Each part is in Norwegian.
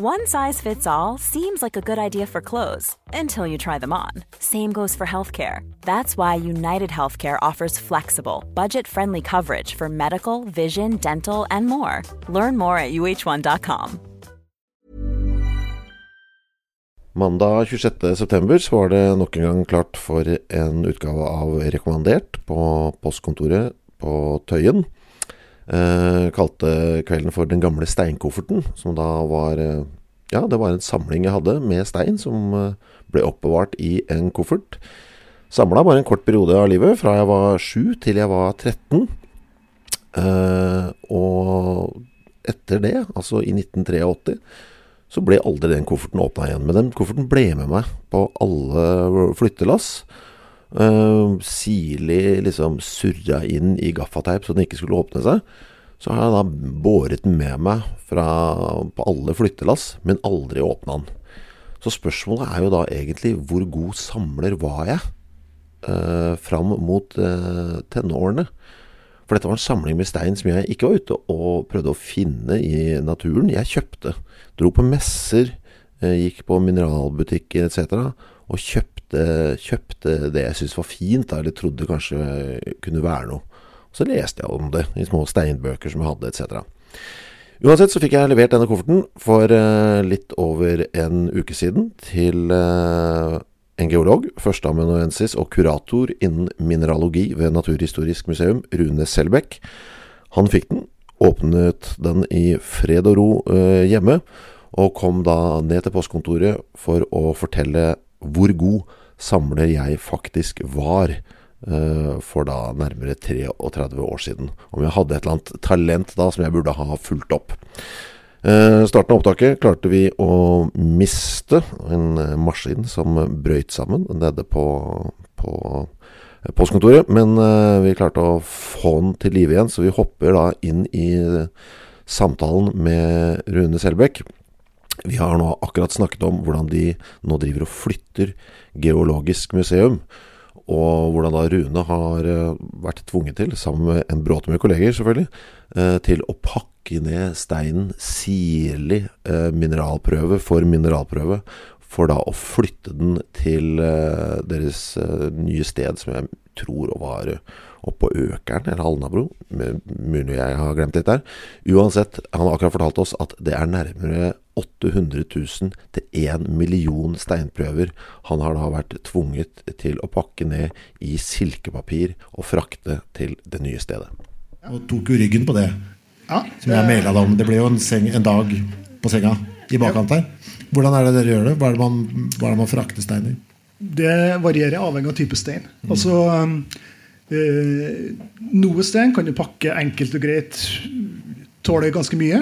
One size fits all seems like a good idea for clothes until you try them on. Same goes for healthcare. That's why United Healthcare offers flexible, budget friendly coverage for medical, vision, dental, and more. Learn more at uh1.com. Mandag 26.9 så var det nok en gang klart for en utgave av Rekommandert på postkontoret på Tøyen. Eh, kalte kvelden for Den gamle steinkofferten, som da var eh, Ja, det var en samling jeg hadde med stein som eh, ble oppbevart i en koffert. Samla bare en kort periode av livet, fra jeg var 7 til jeg var 13. Eh, og etter det, altså i 1983, så ble aldri den kofferten åpna igjen. Men den kofferten ble med meg på alle flyttelass. Uh, sirlig liksom surra inn i gaffateip så den ikke skulle åpne seg. Så har jeg da båret den med meg fra, på alle flyttelass, men aldri åpna den. Så spørsmålet er jo da egentlig hvor god samler var jeg eh, fram mot eh, tenårene? For dette var en samling med stein som jeg ikke var ute og prøvde å finne i naturen. Jeg kjøpte. Dro på messer, gikk på mineralbutikker etc. og kjøpte, kjøpte det jeg syntes var fint, eller trodde kanskje kunne være noe. Så leste jeg om det i små steinbøker som jeg hadde, etc. Uansett så fikk jeg levert denne kofferten for uh, litt over en uke siden til uh, en geolog, førsteamanuensis og kurator innen mineralogi ved Naturhistorisk museum, Rune Selbekk. Han fikk den, åpnet den i fred og ro uh, hjemme, og kom da ned til postkontoret for å fortelle hvor god samler jeg faktisk var for da nærmere 33 år siden. Om jeg hadde et eller annet talent da som jeg burde ha fulgt opp. Uh, starten av opptaket klarte vi å miste en maskin som brøyt sammen nede på, på postkontoret. Men uh, vi klarte å få den til live igjen, så vi hopper da inn i samtalen med Rune Selbekk. Vi har nå akkurat snakket om hvordan de nå driver og flytter Geologisk museum. Og hvordan da Rune har uh, vært tvunget til, sammen med en bråte med kolleger selvfølgelig, uh, til å pakke ned steinen sirlig uh, mineralprøve for mineralprøve, for da å flytte den til deres nye sted, som jeg tror var oppå Økeren eller Alnabro. Mulig jeg har glemt litt der. Uansett, han har akkurat fortalt oss at det er nærmere 800 000 til 1 million steinprøver han har da vært tvunget til å pakke ned i silkepapir og frakte til det nye stedet. Og tok jo ryggen på det, ja, som jeg maila deg om. Det ble jo en, seng, en, dag på senga i bakkant her. Hvordan er det dere gjør det? Hva er det man, hva er det man frakter stein i? Det varierer avhengig av type stein. Mm. Altså, Eh, noe stein kan du pakke enkelt og greit, tåler ganske mye.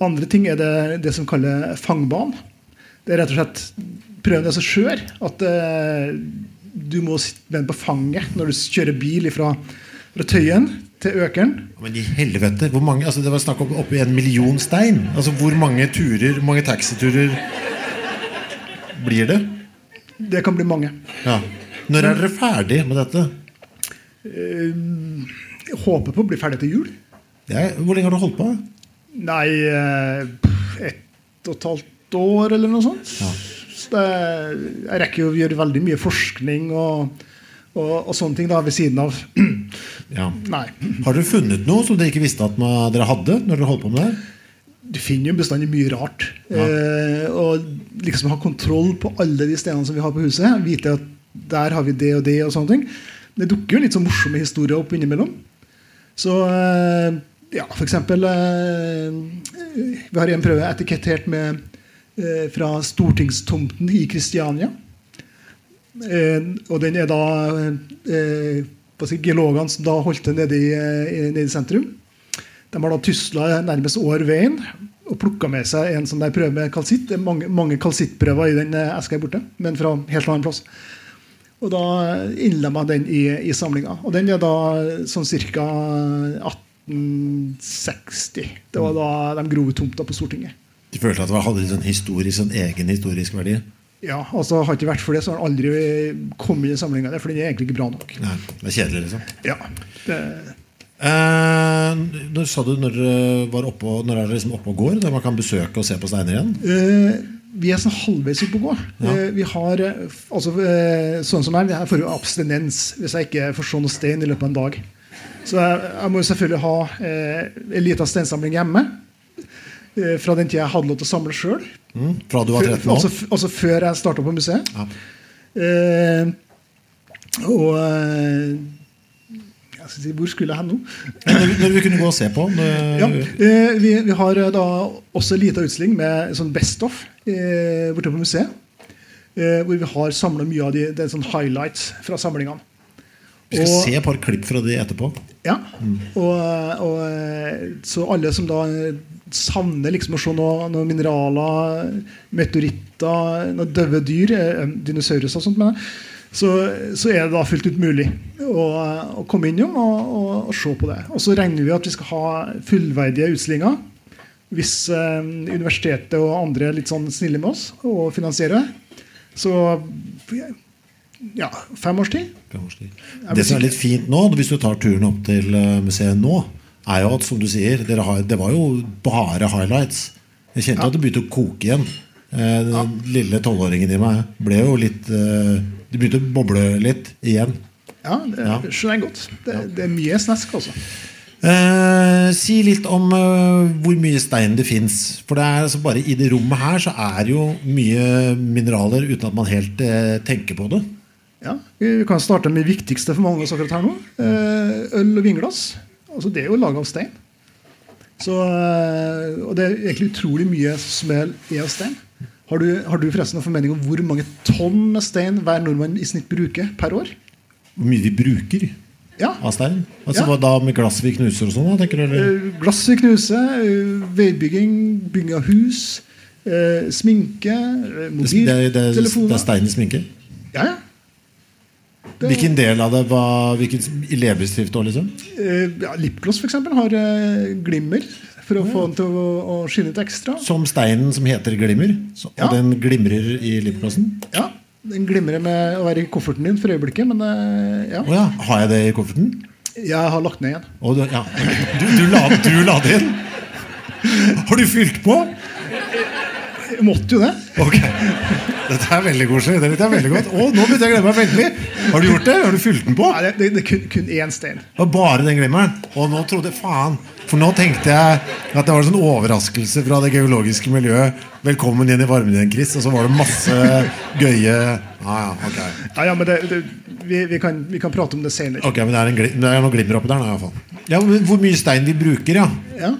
Andre ting er det, det som kalles fangbane. Det er rett og slett prøven er så skjør at uh, du må sitte med den på fanget når du kjører bil fra, fra Tøyen til Økeren. Men i helvete, hvor mange, altså Det var snakk om oppi en million stein. Altså Hvor mange turer, hvor mange taxiturer blir det? Det kan bli mange. Ja. Når er dere ferdig med dette? Uh, jeg håper på å bli ferdig til jul. Ja, hvor lenge har du holdt på? Nei, eh, ett og et halvt år eller noe sånt. Ja. Så det, jeg rekker jo å gjøre veldig mye forskning og, og, og sånne ting da ved siden av. Ja. Nei. Har dere funnet noe som dere ikke visste at man, dere hadde? når dere holdt på med det Du finner jo bestandig mye rart. Ja. Eh, og liksom ha kontroll på alle de stedene som vi har på huset. Vite at der har vi det og det. og sånne ting Det dukker jo litt så morsomme historier opp innimellom. Så eh, ja, f.eks. Eh, vi har en prøve etikettert med eh, fra stortingstomten i Kristiania. Eh, og den er da Geologene som da holdt det nede i, nede i, sentrum. De har da tusla nærmest over veien og plukka med seg en sånn der prøve med kalsitt. Det er mange, mange kalsittprøver i den eska her borte, men fra helt annen plass. Og da innlemma den i, i samlinga. Og den er da sånn ca. 1860. Det var da de grove tomta på Stortinget. De følte at det hadde en sånn sånn egen historisk verdi? Ja, altså Har det ikke vært for det, så har den aldri kommet i den samlinga. For den er egentlig ikke bra nok. Nei, det er kjedelig, liksom. Ja, det, Eh, når sa du når var oppe, når er det liksom oppe og går? Der man kan besøke og se på steiner igjen? Eh, vi er sånn halvveis oppe å gå. Ja. Eh, vi har, eh, altså, eh, sånn som er, Her får jo abstinens hvis jeg ikke får se noe stein i løpet av en dag. Så jeg, jeg må jo selvfølgelig ha eh, en liten steinsamling hjemme. Eh, fra den tida jeg hadde lov til å samle sjøl. Mm, fra du var 13 år? Altså, altså før jeg starta på museet. Ja. Eh, og eh, si, Hvor skulle jeg hen nå? Når, vi- kunne gå og se på Ja, eh, vi, vi har eh, da også en liten utstilling med sånn Best of eh, borte på museet. Eh, hvor vi har samla mye av de, det er sånn highlights fra samlingene. Vi skal Og- se et par klipp fra de etterpå. Ja, og, og eh, Så alle som da eh, savner liksom å se noen noe mineraler, meteoritter, noen døde dyr, dinosaurer dinosaurus og sånt, jeg, så, så er det da fullt ut mulig å, å komme innom og, og, og se på det. Og så regner vi at vi skal ha fullverdige utstillinger. Hvis eh, universitetet og andre er litt sånn snille med oss og finansierer. Så ja, fem års tid. Det som er litt fint nå, hvis du tar turen opp til eh, museet nå, er jo at som du sier, har, det var jo bare highlights. Jeg kjente at det begynte å koke igjen. Den Den lille tolvåringen i meg ble jo litt eh, Det begynte å boble litt igjen. Ja, det Ja. skjønner jeg godt. Det, det er mye snesk, altså. Eh, si litt om eh, hvor mye stein det fins. For det er altså bare i det rommet her så er det jo mye mineraler uten at man helt eh, tenker på det. Ja, vi kan starte med det viktigste for mange av oss akkurat her nå. Eh, Øl og vinglass. Altså, det er jo laga av stein. Så, eh, og det er egentlig utrolig mye som er er av stein. Har du, har du forresten noen formening om hvor mange tonn med stein hver nordmann i snitt bruker per år? Hvor mye vi bruker Ja. av stein. Altså Ja. da med glass vi knuser og sånn? tenker du? Eh, Glass vi knuser, veibygging, bygging av hus, sminke, Det, det, det, det er stein i sminke? Ja, ja. Hvilken del av det var hvilken leppestift òg, liksom? Eh, ja, Lipgloss eksempel, har eh, glimmer for å få den til å, å skinne ut ekstra. Som steinen som heter glimmer? Så, Ja. Og den glimrer i lipglossen? Ja, Den glimrer med å være i kofferten din for øyeblikket, men eh, ja. Oh, ja. Har jeg det i kofferten? Jeg har lagt ned igjen. Oh, du, ja. du, du, la, du la det inn? Har du fylt på? Jeg måtte jo det. Ok. Dette er veldig koselig. Det likte jeg veldig godt. Å, nå begynte jeg å glemme meg veldig. Har du gjort det? Har du fylt den på? Nei, det, det, det kun, kun én stein. Det var bare den glimmeren. Og nå trodde faen For nå tenkte jeg at det var en sånn overraskelse fra det geologiske miljøet. Velkommen inn i varmen igjen, Chris. Og så var det masse gøye Ja, ja, ok. Ja, ja, men det, det, vi, vi, kan, vi kan prate om det senere. Ok, Men det er, en det er noe glimmer oppi der, nå, i hvert fall. Ja, men Hvor mye stein vi bruker, ja. Ja.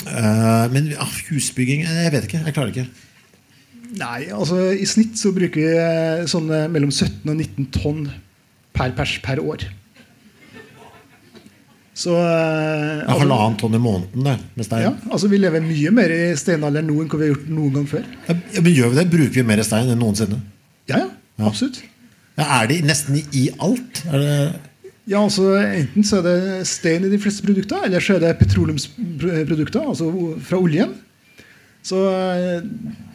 Uh, men uh, husbygging Jeg vet ikke. Jeg klarer ikke. Nei, altså i snitt så bruker vi sånn mellom 17 og 19 tonn per pers per år. Så eh, Ja, Halvannen tonn i måneden det, med stein. ja, altså Vi lever mye mer i steinalderen nå enn hva vi har gjort noen gang før. Ja, men Gjør vi det? Bruker vi mer stein enn noensinne? Ja, ja, absolutt. Ja, er det nesten i, i alt? Det, Ja, altså Enten så er det stein i de fleste produkter, eller så er det petroleumsprodukter, altså fra oljen. Så eh,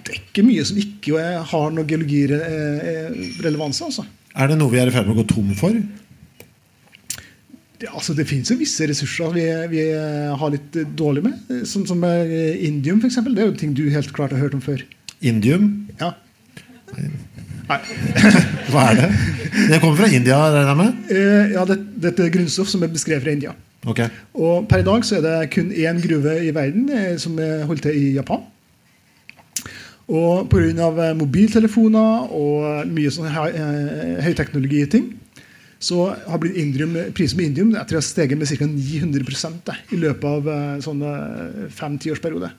det er ikke mye som ikke har noe geologirelevanse. Altså. er det noe vi er i ferd med å gå tom for? Det, altså, det finnes jo visse ressurser vi, vi har litt dårlig med. Som, som eh, indium, f.eks. Det er jo ting du helt klart har hørt om før. Indium? Ja. Nei. Hva er det? Det kommer fra India, regner jeg med? Eh, ja, det, Dette er grunnstoff som er beskrevet fra India. Okay. Og per i dag så er det kun én gruve i verden eh, som er holdt til i Japan. Og pga. mobiltelefoner og mye sånn høy, eh, høyteknologiting så har blitt indium, prisen på indium etter å ha steget med ca. 900 da, i løpet av sånne sånn eh, fem-tiårsperiode.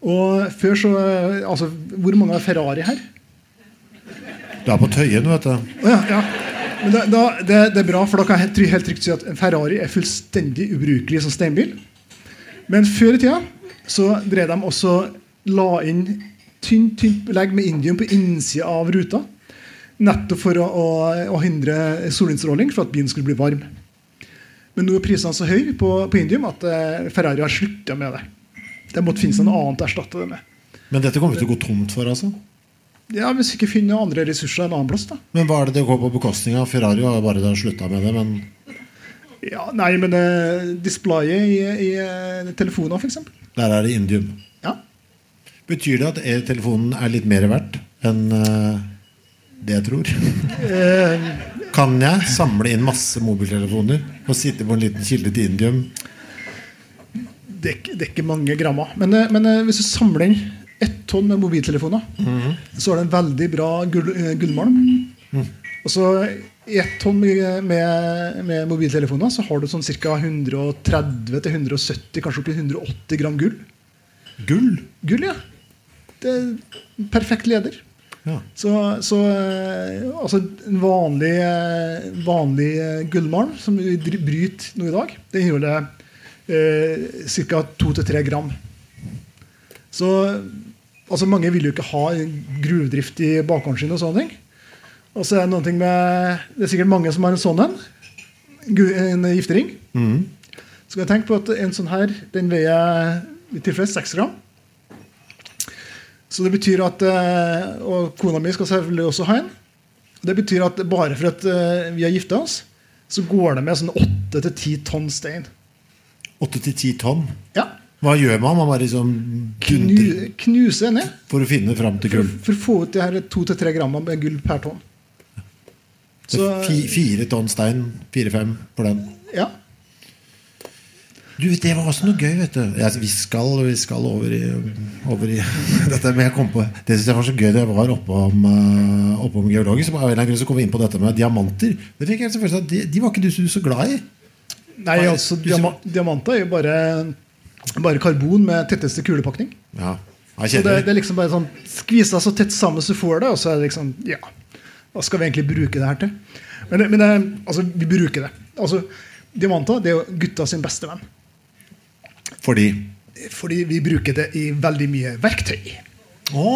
Og før så eh, Altså, hvor mange har Ferrari her? Du er på Tøyen, vet du. Ja, ja. Men da, da, det, det er bra, for da kan jeg helt, helt trygt si at en Ferrari er fullstendig ubrukelig som steinbil. Men før i tida så drev de også la inn tynt, tynt belegg med indium på innsida av ruta. Nettopp for å, å, å hindre solinnstråling, for at bilen skulle bli varm. Men nå er prisene så høye på, på indium at eh, Ferrari har slutta med det. Det måtte finnes noe annet å erstatte det med. Men dette kommer vi til å gå tomt for, altså? Ja, Hvis vi ikke finner andre ressurser en annen plass, da. Men hva er det det går på bekostning av? Ferrari har bare slutta med det, men Ja, Nei, men eh, displayet i, i eh, telefoner, f.eks. der er det indium. Betyr det at e-telefonen er litt mer verdt enn eh, det jeg tror? Eh, Kan jeg samle inn masse mobiltelefoner og sitte på en liten kilde til indium? det, det er ikke mange grammer. Men, eh, men hvis du samler inn ett tonn med mobiltelefoner, så er det en veldig bra gull, gullmalm. Mm. Og så i ett tonn med, med, med mobiltelefoner så har du sånn ca. 130-170, kanskje opp til 180 gram gull. Gull? Gull, ja. Det er perfekt leder. Ja. Så, så eh, altså en vanlig, eh, vanlig eh, gullmalm som vi bryter nå i dag, det inneholder eh, ca. 2-3 gram. Så altså mange vil jo ikke ha gruvedrift i bakgården sin. Og sånne ting. Og så er det noen ting med Det er sikkert mange som har en sånn en. En giftering. Så kan jeg tenke på at en sånn her den veier i tilfelle 6 gram. Så det betyr at eh, Og kona mi skal selvfølgelig også ha en. Det betyr at bare for at eh, vi har gifta oss, så går det med sånn 8-10 tonn stein. 8-10 tonn? Ja. Hva gjør man? Man bare liksom Knu, knuse ned for å finne fram til gull? for å få ut de her 2-3 grammene med gull per tonn. Så, Fi- Fire tonn stein. Fire-fem for den. ja. Du, Det var også noe gøy. vet du Ja, Vi skal, vi skal over, i, over i dette. Men jeg kom på Det synes jeg var så gøy da jeg var oppom, uh, oppom geologisk. Så, av en eller annen grunn så kom vi inn på dette med diamanter. Det fikk jeg selvfølgelig at de, de var ikke du så, glad i. Nei, altså diama, Diamanter er jo bare, bare karbon med tetteste kulepakning. Ja, Så det, det er liksom bare sånn Skvisa så tett sammen så du får det, og så er det liksom Ja, hva skal vi egentlig bruke det her til? Men, men det, altså, vi bruker det. Altså, Diamanter det er jo gutta sin beste venn. Fordi Fordi vi bruker det i veldig mye verktøy. Å!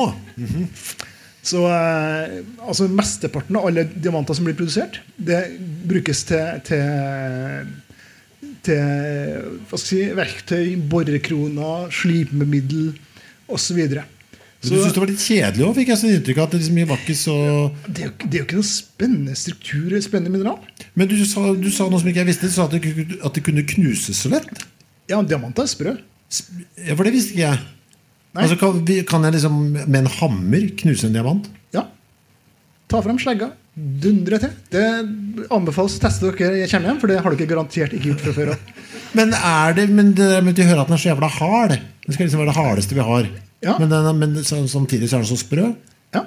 Så eh, altså Mesteparten av alle diamanter som blir produsert, det brukes til, til, til si, verktøy, borekroner, slipemiddel osv. Du syntes det var litt kjedelig òg, fikk jeg sånn inntrykk av. At det liksom ikke så det, er jo, det er jo ikke noen spennende struktur, spennende mineral. Men du sa, du sa noe som ikke jeg visste. Du sa at det, at det kunne knuses så lett. Ja, diamant er sprø. Ja, For det visste ikke jeg. Altså, kan, kan jeg liksom med en hammer knuse en diamant? Ja. Ta frem slegga. Dundre til. Det anbefales å teste dere jeg kommer hjem, for det har dere garantert ikke gjort fra før av. Men er det Men det med hører at den er så jævla hard Det skal liksom være det hardeste vi har. Ja. Men, den, men så, samtidig så er den så sprø. Ja.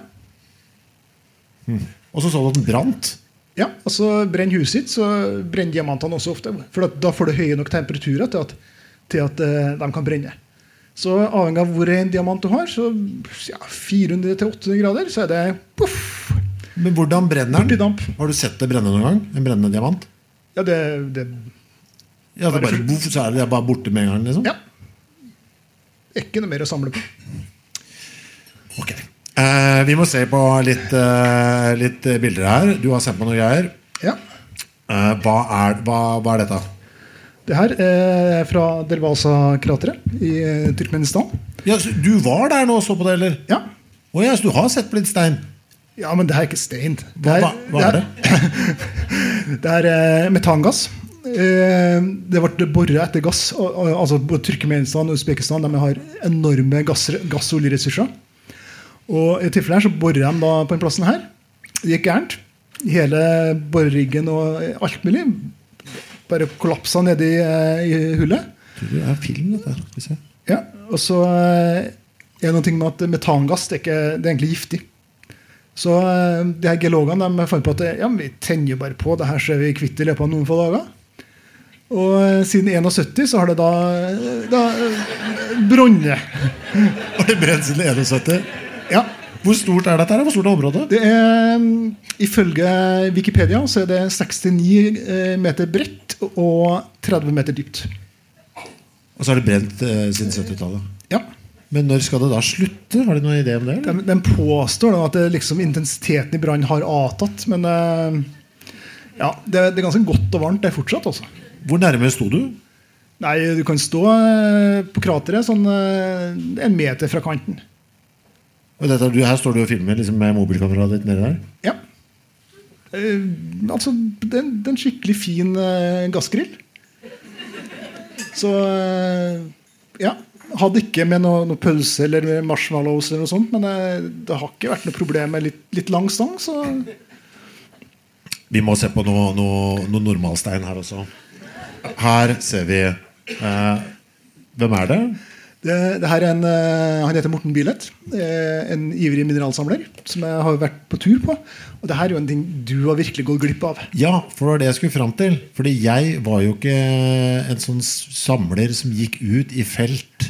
Og så så du at den brant. Ja, og så brenner huset sitt, så brenner diamantene også ofte. For da får du høye nok temperaturer til at, til at eh, de kan brenne. Så avhengig av hvor en diamant du har, så ja, 400-800 grader, så er det poff! Men hvordan brenner den? damp. Har du sett det brenne noen gang? En brennende diamant? Ja, det, det Ja, det bare, boff, så er det bare borte med en gang? liksom Ja. Ikke noe mer å samle på. Ok. Eh, vi må se på litt, eh, litt eh, bilder her. Du har sendt meg noen greier. Ja. Eh, hva, er, hva, hva er dette? Det her er fra Delvasa-krateret i eh, Turkmenistan. Ja, så du var der nå og så på det, eller? Ja. Å ja, så du har sett på litt stein? ja, men det her er ikke stein. Hva, hva, hva er det? Det er eh, metangass. Eh, det ble boret etter gass. og- og- altså Både Turkmenistan og Usbekistan de har enorme gass, gass- og I tilfelle her så borer de da på den plassen her. Det gikk gærent. Hele boreriggen og alt mulig bare kollapsa nedi eh, i hullet. Det er film, dette. her. Skal vi se. Ja, Og så eh, er det noe med at metangass det er, ikke, det er egentlig giftig. Så eh, de her geologene de fant på at ja, vi tenner bare på det her, så er vi kvitt i løpet av noen få dager. Og siden 71 så har det da, da brunnet. Har det brent siden 71? Ja. Hvor stort er dette? Hvor stort er området? Det er, mm, Ifølge Wikipedia så er det 69 eh, meter bredt og 30 meter dypt. Og så er det brent eh, siden 70-tallet. Ja. Men når skal det da slutte? Har de noen idé om det? De, eller? de påstår da at liksom, intensiteten i brannen har avtatt, men eh, ja, det, det er ganske godt og varmt det er fortsatt. Også. Hvor nærme sto du? Nei, Du kan stå eh, på krateret sånn eh, en meter fra kanten. Og dette, du, her står du og filmer liksom, med mobilkameraet ditt nede der? Ja. Eh, altså, det, er en- det er en skikkelig fin eh, gassgrill. Så eh, ja. Hadde ikke med noe, noe pølse eller marshmallows, eller noe sånt, men eh, det har ikke vært noe problem med litt, litt lang stang. Så Vi må se på noe, noe, noe normalstein her også. Her ser vi eh, Hvem er det? Det, det her er en, eh, Han heter Morten Bilet. eh, En ivrig mineralsamler som jeg har vært på tur på. Og det her er jo en ting du har virkelig gått glipp av. Ja, for det var det jeg skulle fram til. Fordi jeg var jo ikke en sånn samler som gikk ut i felt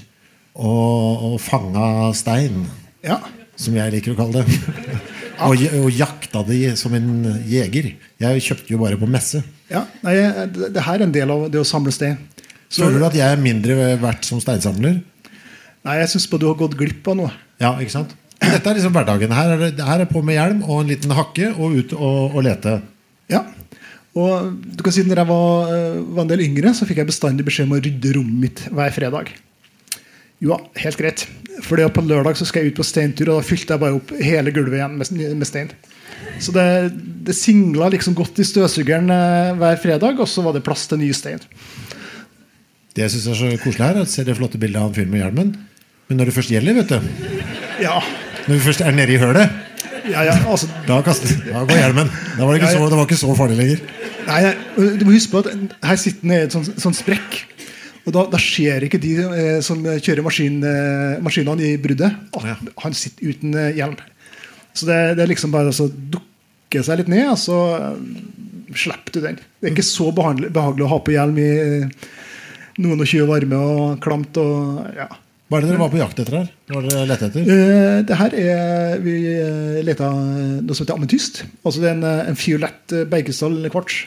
og, og fanga stein, Ja, som jeg liker å kalle det. og, og jakta de som en jeger. Jeg kjøpte jo bare på messe. ja nei, det, det her er en del av det å samle. Så- Føler du at jeg er mindre verdt som steinsamler? Nei, jeg syns du har gått glipp av noe. Ja, ikke sant? Dette er liksom hverdagen. Her er, det, her er på med hjelm og en liten hakke og ut og, og lete. Ja. Og du kan si når jeg var, eh, var en del yngre, så fikk jeg bestandig beskjed om å rydde rommet mitt hver fredag. Jo, helt greit. For på lørdag så skal jeg ut på steintur, og da fylte jeg bare opp hele gulvet igjen med, med stein. Så det, det singla liksom godt i støvsugeren eh, hver fredag, og så var det plass til ny stein. Det jeg syns er så koselig her, er å se det flotte bildet av han fyren med hjelmen. Men når det først gjelder, vet du Ja, Når vi først er nede i hølet, ja, ja altså da, kaster, da går hjelmen. Da var det, ikke så, det var ikke så farlig lenger. Nei, du må huske på at her sitter han i et sånn, sånn sprekk. Og da, da ser ikke de eh, som kjører maskin, eh, maskinene i bruddet, at Ja. han sitter uten eh, hjelm. Så det, det er liksom bare å dukke seg litt ned, og så eh, slipper du den. Det er ikke så behagelig, behagelig å ha på hjelm i eh, noen og 20 varme og klamt. og ja. Hva er det dere var på jakt etter her? Hva var det lette etter? Eh, det her er Vi uh, leta noe som heter ametyst. Altså det er en, eh, en fiolett uh, bergkrystall-kvarts.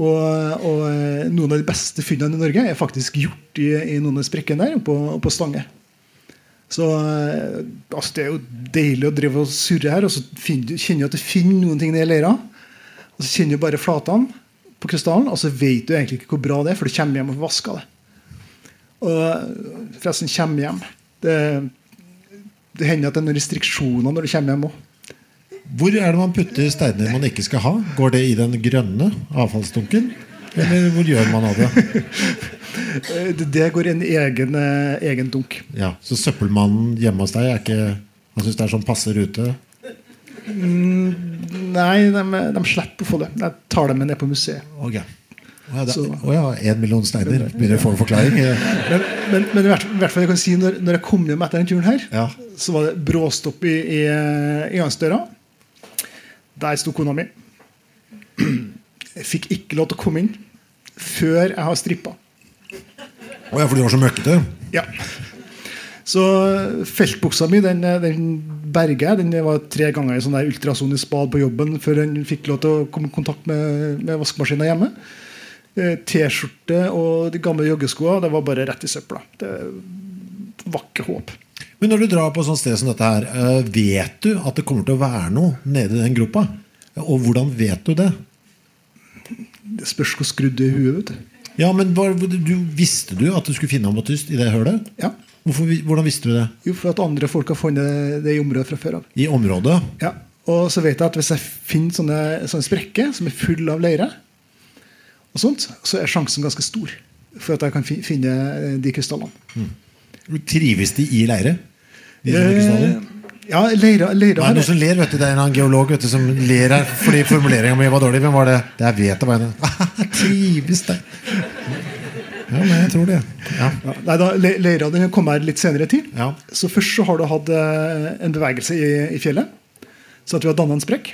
Og, og eh, noen av de beste funnene i Norge er faktisk gjort i, i noen av sprekkene der oppå, oppå Stange. Så eh, altså det er jo deilig å drive og surre her, og så finner kjenner du at du finner noen ting nedi leira. Og så kjenner du bare flatene på krystallen, og så vet du egentlig ikke hvor bra det er, for du kommer hjem og får vaska det. Og forresten, kommer hjem Det, det hender at det er noen restriksjoner når du kommer hjem òg. Hvor er det man putter steiner man ikke skal ha? Går det i den grønne avfallsdunken? Eller hvor gjør man av det? Det, går i en egen, eh, egen dunk. Ja, Så søppelmannen hjemme hos deg er ikke Han syns det er sånn passe rute? Nei, de, de slipper å få det. Jeg tar dem med ned på museet. Ok. Å ja, én oh ja, million steiner. Begynner å få en forklaring. Men, men, men i, hvert, i fall jeg kan si når, når jeg kom hjem etter den turen her, Ja. så var det bråstopp i, i inngangsdøra. Der sto kona mi. Jeg fikk ikke lov til å komme inn før jeg har strippa. Å ja, for du var så møkkete? Ja. Så feltbuksa mi den, den berger jeg. Den var tre ganger i sånn der ultrasonisk bad på jobben før den fikk lov til å komme i kontakt med, med vaskemaskinen hjemme. Eh, T-skjorte og de gamle joggeskoene det var bare rett i søpla. Det var ikke håp. Men når du drar på sånt sted som dette her, eh, vet du at det kommer til å være noe nede i den gropa? Og hvordan vet du det? Det spørs hvor skrudd du er i huet. vet du. Ja, men var, du, Visste du at du skulle finne ametyst i det hølet? Ja. Hvorfor, hvordan visste du det? Jo, for at andre folk har funnet det i området fra før av. I området? Ja. Og så vet jeg at hvis jeg finner sånne, sånne sprekker som er fulle av leire, og sånt, så er sjansen ganske stor for at jeg kan finne eh, de krystallene. Trives de i leire? De? Eh, Ja, leira, leira er noen som ler, vet du. Det er en geolog vet du, som ler her fordi formuleringa mi var dårlig. Hvem var det? Det jeg vet det var en Trives der. Ja, men jeg tror det. Ja. ja, nei, da, le- Leira den kom her litt senere i tid. Ja. Så først så har du hatt eh, en bevegelse i, i fjellet. Så at vi har danna en sprekk.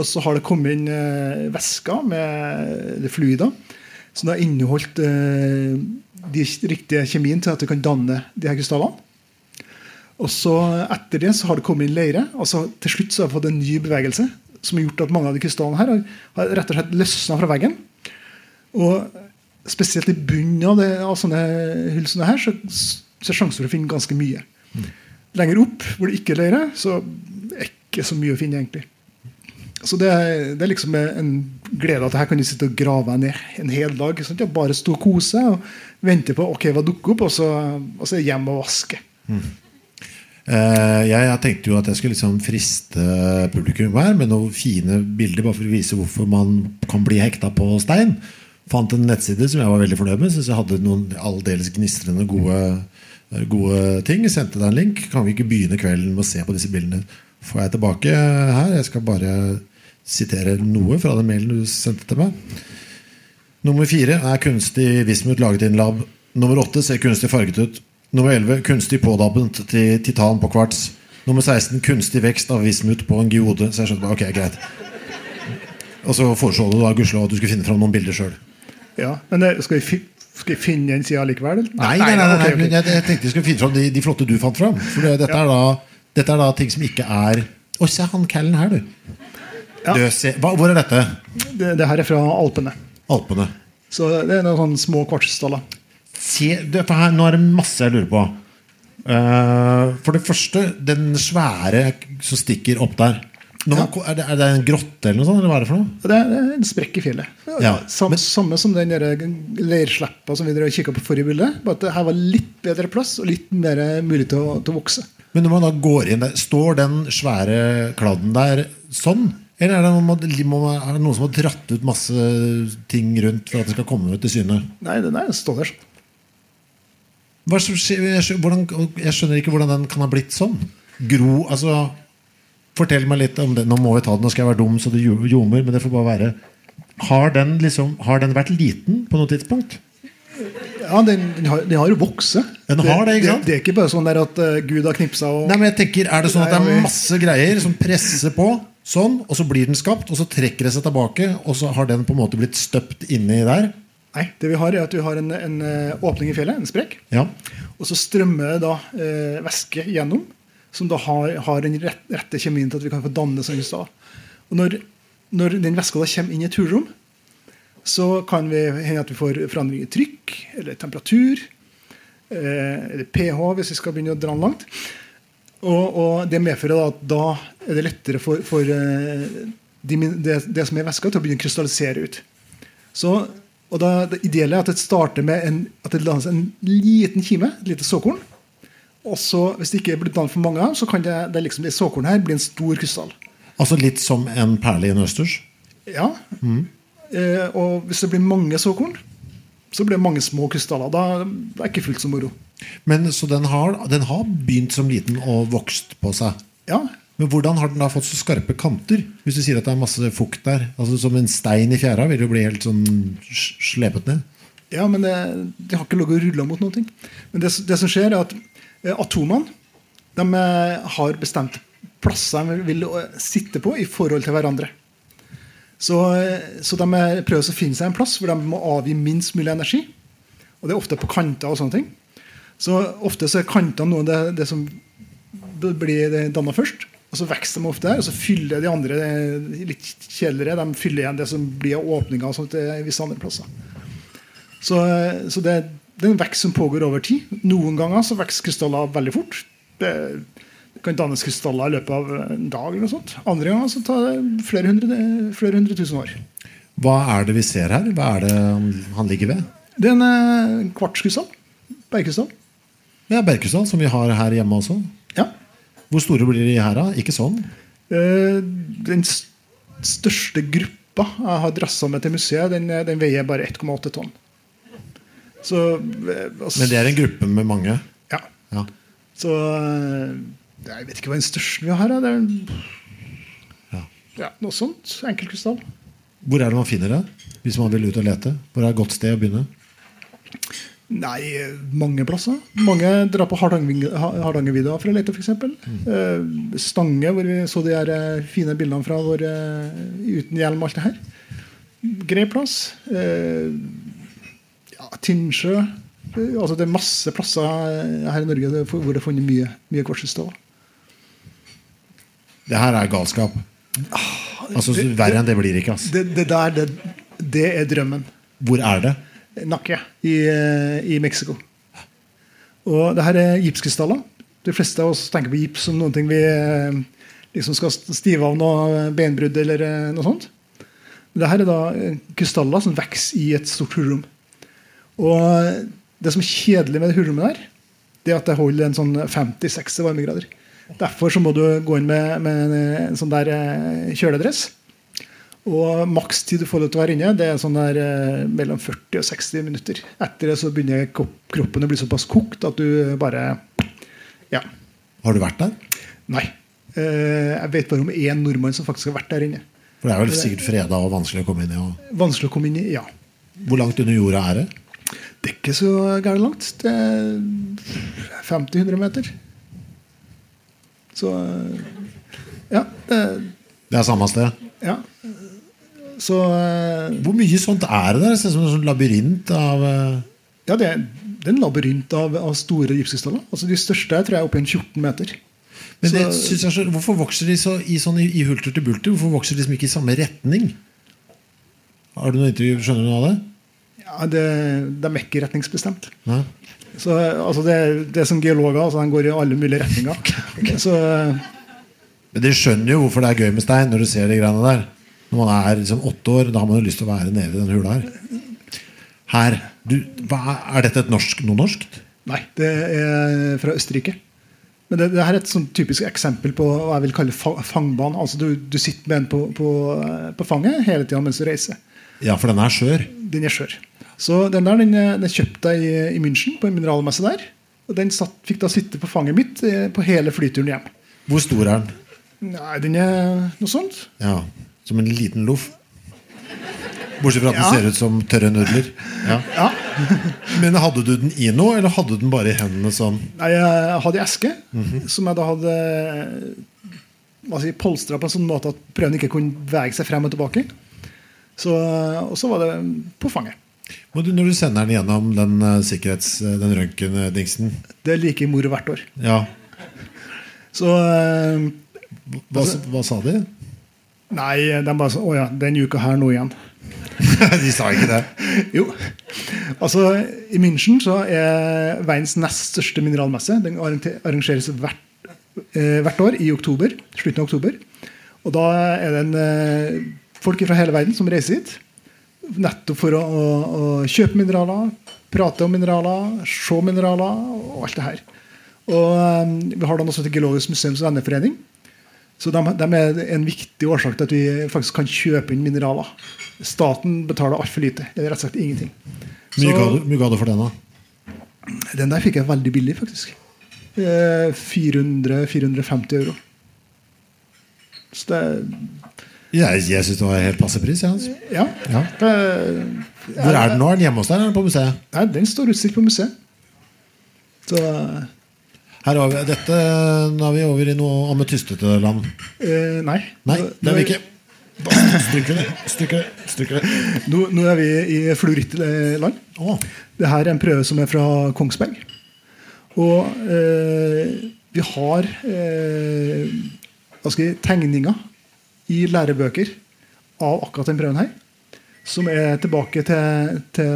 Og så har det kommet inn eh, væsker med fluider. Som har inneholdt eh, de riktige kjemien til at du kan danne de her krystallene. Og så Etter det så har det kommet inn leire. og så Til slutt så har vi fått en ny bevegelse som har gjort at mange av de krystallene her har, har rett og slett løsna fra veggen. Og spesielt i bunnen av, det, av sånne hylsene her, så, så er sjansen for å finne ganske mye. Lenger opp, hvor det ikke er leire, så er det ikke så mye å finne, egentlig. Så det, er- det er liksom en glede at her kan du sitte og grave ned en hel dag. Sant? Bare stå og kose og vente på ok, hva dukker opp, og så, og så hjem og vaske. Eh, jeg, jeg tenkte jo at jeg skulle liksom friste publikum her med noen fine bilder, bare for å vise hvorfor man kan bli hekta på stein. Fant en nettside som jeg var veldig fornøyd med. Synes jeg hadde noen aldeles gnistrende gode, gode ting. Sendte deg en link. Kan vi ikke begynne kvelden med å se på disse bildene? Får jeg tilbake her? Jeg skal bare sitere noe fra den mailen du sendte til meg. Nummer fire er kunstig vismut laget i en lab. Nummer åtte ser kunstig farget ut. Nummer 11 kunstig pådabbet til titan på kvarts. Nummer 16 kunstig vekst av vismut på en geode. Så jeg skjønte bare, ok, greit. Og så foreslo du da gudskjelov at du skulle finne fram noen bilder sjøl. Ja, men det, skal, vi fi, skal vi finne den sida likevel? Nei, nei, nei, nei, ok, ok. men Jeg, jeg tenkte vi skulle finne fram de, de flotte du fant fram. For det, dette, er da, dette er da ting som ikke er Å, se han Callen her, du. Ja. du hva, hvor er dette? Det, det her er fra Alpene. Alpene. Så det er noen sånne små kvartsstaller. Se, det, for her, nå er det masse jeg lurer på. Uh, for det første, den svære som stikker opp der. Man, er, det, er det en grotte eller noe sånt? Eller hva er det for noe? Det er, det er en sprekk i fjellet. Ja, samme, men- Samme som den leirsleppa som vi kikka på forrige bilde. Bare at det her var litt bedre plass og litt mer mulig til å, til å vokse. Men når man da går inn der, står den svære kladden der sånn? Eller er det, noen, er det noen som har dratt ut masse ting rundt for at det skal komme ut til syne? Nei, den er står der sånn. Jeg skjønner ikke hvordan den kan ha blitt sånn. Gro, altså Fortell meg litt om det. Nå må vi ta den, nå skal jeg være dum så det ljomer, men det får bare være. Har den, liksom, har den vært liten på noe tidspunkt? Ja, den, den, har, den har jo vokst. Den har det, ikke sant? Det, det er ikke bare sånn der at uh, Gud har knipsa og Nei, men jeg tenker, Er det sånn at det er masse greier som presser på, sånn, og så blir den skapt, og så trekker det seg tilbake, og så har den på en måte blitt støpt inni der? Nei, det vi har er at vi har en, en eh, åpning i fjellet, en sprekk. Ja. Og så strømmer det da eh, væske gjennom, som da har, har den rett, rette kjemien til at vi kan få danne sånne krystaller. Og når, når den væska kommer inn i et hulrom, så kan vi hende at vi får forandring i trykk eller temperatur. Eh, eller pH, hvis vi skal begynne å dra den langt. Og, og det medfører da at da er det lettere for, for eh, de, det, det som er væska, til å begynne å krystallisere ut. Så, og da, det ideelle er at det starter med en, at det dannes en liten kime, et lite såkorn. Og så, hvis det ikke er blitt dannet for mange så kan det, det, liksom, det såkornet her bli en stor krystall. Altså litt som en perle i en østers? Ja. Eh, og hvis det blir mange såkorn, så blir det mange små krystaller. Da er det ikke fullt så moro. Men Så den har, den har begynt som liten og vokst på seg? Ja, Men hvordan har den da fått så skarpe kanter? Hvis du sier at det er masse fukt der? Altså Som en stein i fjæra vil jo bli helt sånn slepet ned. Ja, men det, de har ikke lov å rulle mot noe. Men det, det som skjer, er at atomene de eh, har bestemt plasser de vil eh, sitte på i forhold til hverandre. Så, eh, så de eh, prøver å finne seg en plass hvor de må avgi minst mulig energi. Og det er ofte på kanter og sånne ting. Så ofte så er kantene noe av det, det som blir danna først. Og så vokser de ofte der, og så fyller de andre eh, litt kjedeligere. De fyller igjen det som blir av åpninger og sånt eh, visse andre plasser. Så, så det, det er en vekst som pågår over tid. Noen ganger så vokser krystaller veldig fort. Det, kan dannes krystaller i løpet av en dag. eller noe sånt. Andre ganger så tar det flere hundre, flere hundre tusen år. Hva er det vi ser her? Hva er det han- han ligger ved? Det er en eh, kvartskrystall. Bergkrystall. Ja, Bergkrystall, som vi har her hjemme også. Ja. Hvor store blir de her, da? Ikke sånn? Eh, Den største gruppa jeg har drassa med til museet, den, eh, den veier bare 1,8 tonn. Så eh, altså, Men det er en gruppe med mange? Ja. Ja. Så eh, Jeg vet ikke hva den største vi har Det er. Det er Ja. ja, noe sånt. Enkeltkrystall. Hvor er det man finner det? Hvis man vil ut og lete? Hvor er et godt sted å begynne? Nei, eh, mange plasser. Mange drar på Hardanger- Hardangervidda for å lete, f.eks. Mm. Stange, hvor vi så de her eh, fine bildene fra eh, uten hjelm og alt det her. Grei plass. Tinnsjø. Altså det er masse plasser her i Norge hvor det er funnet mye, mye kvartskrystaller. Det her er galskap. Altså, det- Verre enn det blir ikke. Altså. Det, det der, det, det er drømmen. Hvor er det? Nakke i, eh, i Mexico. Og det her er gipskrystaller. De fleste av oss tenker på gips som noen ting vi eh, liksom skal stive av noe benbrudd eller eh, noe sånt. Men det her er da krystaller som vokser i et stort hullrom. Og det som er kjedelig med det hullrommet der, det er at det holder en sånn 50-60 varmegrader. Derfor så må du gå inn med, med en sånn der eh, kjøledress. Og maks tid du får lov til å være inne, det er sånn der eh, mellom 40 og 60 minutter. Etter det så begynner kroppen å bli såpass kokt at du bare Ja. Har du vært der? Nei. Eh, Jeg vet bare om én nordmann som faktisk har vært der inne. For det er vel sikkert freda og vanskelig å komme inn i. Og... Vanskelig å komme inn i, ja. Hvor langt under jorda er det? Det er ikke så gærent langt. Det er 50-100 meter. Så Ja. Det, er samme sted. ja. Så eh, Hvor mye sånt er det der? Det ser ut som en sånn labyrint av eh, Ja, det er, det er en labyrint av, av store gipskrystaller. Altså De største tror jeg er oppe i en 14 meter. Men det, Så- jeg, så- Hvorfor vokser de så i, sånn, i, i hulter til bulter? Hvorfor vokser de liksom ikke i samme retning? Har du noe intervju? Skjønner du noe av det? Ja, det, De er ikke retningsbestemt. Ja. Så altså det, det er som geologer. altså De går i alle mulige retninger. Så Men De skjønner jo hvorfor det er gøy med stein når du ser de greiene der. Når man er liksom åtte år, da har man jo lyst til å være nede i den hula her. Her, du, hva, Er dette et norsk, noe norskt? Nei, det er fra Østerrike. Men det, det her er et sånn typisk eksempel på hva jeg vil kalle fa fangbane. Altså du, du sitter med en på, på, på fanget hele tida mens du reiser. Ja, for den er skjør. Den er skjør. Så den der den, den kjøpte jeg i, i München, på en mineralmesse der. Og den satt, fikk da sitte på fanget mitt eh, på hele flyturen hjem. Hvor stor er den? Nei, den er noe sånt. Ja, Som en liten loff? Bortsett fra at den Ja. ser ut som tørre nudler. Ja. Ja. Men hadde du den i noe, eller hadde du den bare i hendene sånn? Nei, jeg hadde i eske som jeg da hadde hva si, polstra på en sånn måte at prøven ikke kunne bevege seg frem og tilbake. Så, og så var det på fanget. Du, når du sender den gjennom den uh, sikkerhets... den røntgendingsen Det er like moro hvert år. Ja. Så eh, Hva, hva sa de? Nei, de bare sa Å ja, den uka her nå igjen. de sa ikke det. Jo. Altså, I München så er verdens nest største mineralmesse. Den arrangeres hvert, eh, hvert år i oktober. Slutten av oktober. Og da er det en, eh, folk fra hele verden som reiser hit. Nettopp for å, å, å kjøpe mineraler, prate om mineraler, se mineraler og alt det her. Og um, Vi har da noe et Geologisk museums venneforening. Så de, de er en viktig årsak til at vi faktisk kan kjøpe inn mineraler. Staten betaler altfor lite. Eller rett og slett ingenting. Mye ga du, for den, da? Den der fikk jeg veldig billig, faktisk. Eh, 400-450 euro. Så det Jeg, jeg syns det var helt passe pris. Ja. altså. Ja. Ja. Hvor er den nå? Er den hjemme hos deg eller er den på museet? nei, den står utstilt på museet. Så Her har vi, dette, nå er vi over i noe ametystete land. eh, Nei. Nei, det er vi ikke. Stryker det. Stryker det. Stryker det. Nå, nå er vi i fluorittland. Oh. Det her er en prøve som er fra Kongsberg. Og eh, vi har eh, hva skal jeg, tegninger i lærebøker av akkurat den prøven her. Som er tilbake til, til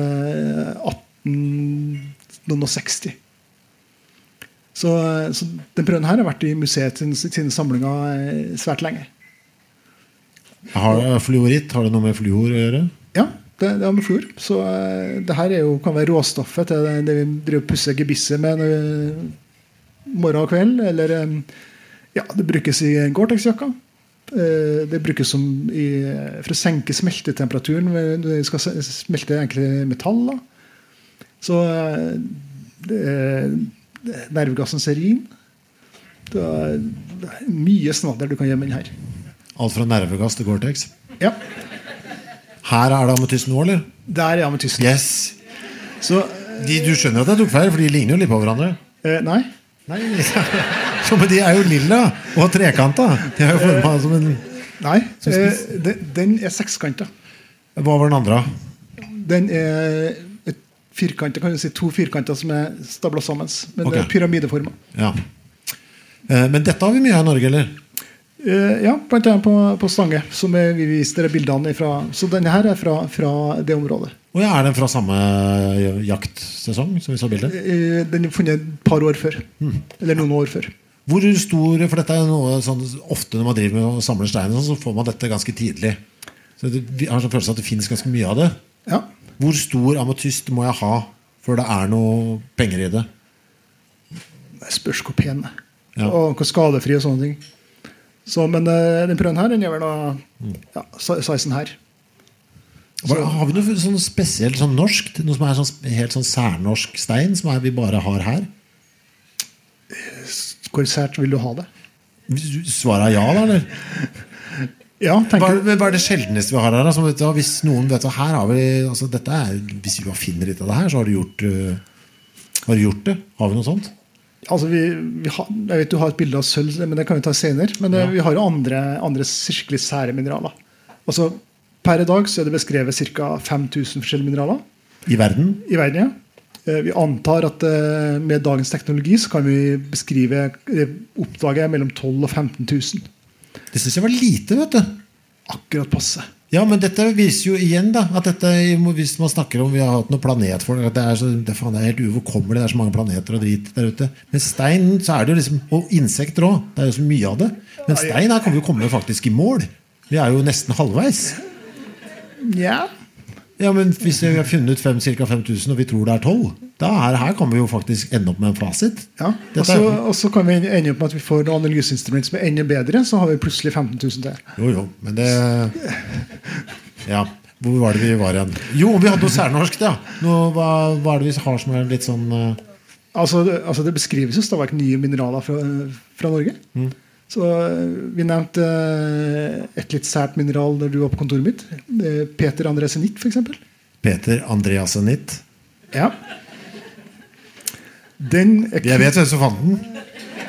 1860. Så, så den prøven her har vært i museet sine, sine samlinger eh, svært lenge. har fluoritt, har det noe med fluor å gjøre? Ja, det, det har med fluor. Så eh, det her er jo, kan være råstoffet til det, det vi driver pusser gebisset med når morgen og kveld. Eller eh, ja, det brukes i Gore-Tex-jakka. Eh, Det brukes som i, for å senke smeltetemperaturen når vi skal smelte enkle metaller. Så eh, er er nervegassen serin. Det er mye snadder du kan gjøre med den her. Alt fra nervegass til Gore-Tex. Ja, Her er det ametyst nå, eller? Der er ametyst. Yes. Så De, du skjønner at jeg tok feil, for de ligner jo litt på hverandre. eh, nei. Nei, så, men de er jo lilla og trekanta. De er jo forma som en Nei, eh, den, den er sekskanta. Hva var den andre? Den er et firkant, kan du si, to firkanter som er stabla sammen. Men det er pyramideforma. Ja. Eh, Men dette har vi mye av i Norge, eller? Eh, ja, blant annet på, på Stange, som vi viste dere bildene fra. Så denne her er fra, fra det området. Og ja, Er den fra samme jaktsesong som vi så bildet? Eh, Den er funnet et par år før. Eller noen år før. Hvor stor, for dette er noe sånn, Ofte når man driver med å samle stein, sånn, så får man dette ganske tidlig. Så det, Vi har sånn følelse av at det finnes ganske mye av det. Ja. Hvor stor ametyst må jeg ha før det er noe penger i det? Det spørs hvor pen den er. Ja. Og hvor skadefri og sånne ting. Så, men eh, den prøven her, den gjør vel da ja, si- sizen her. Så. har vi noe sånn spesielt sånn norsk? Noe som er sånn, helt sånn særnorsk stein, som vi bare har her? Hvor sært vil du ha det? Svaret er ja, da? eller? Ja, Hva, hva er det sjeldneste vi har her? Altså, hvis noen vet her har vi, altså, dette er, Hvis vi finner litt av det her, så har du gjort, uh, har du gjort det. Har vi noe sånt? Altså vi, vi har, jeg vet du har et bilde av sølv, men det kan vi ta senere. Men ja. vi har jo andre, andre skikkelig sære mineraler. Altså, per i dag så er det beskrevet ca. 5000 forskjellige mineraler I verden? i verden. ja. Eh, Vi antar at eh, med dagens teknologi så kan vi beskrive eh, oppdage mellom 12 000 og 15 000. Det syns jeg var lite, vet du. Akkurat passe. Ja, men dette viser jo igjen da at dette, Hvis man snakker om vi har hatt noen planetfolk at det er, så, det, faen, det er helt uoverkommelig, det er så mange planeter og drit der ute. Men stein så er det jo liksom Og insekter òg. Det er jo så mye av det. Men stein her kan vi jo komme faktisk i mål. Vi er jo nesten halvveis. Ja. Ja, men Hvis vi har funnet fem, ca. 5000, og vi tror det er 12, da er, her kan vi jo faktisk ende opp med en fasit. ja. Og så, kan vi ende opp med at vi får noen analyseinstrument som er enda bedre. Så har vi plutselig 15 000 til. jo, jo, men det Ja. Hvor var det vi var igjen? Jo, vi hadde noe særnorsk, ja. Noe, hva, hva er det vi har som er litt sånn uh... Altså, det, altså det beskrives jo stadig vekk nye mineraler fra, fra Norge. Så eh, Vi nevnte eh, et litt sært mineral der du var på kontoret mitt. Eh, Peter Andreasenitt, f.eks. Peter Andreasenitt. Ja. Den Jeg vet hvem som fant den.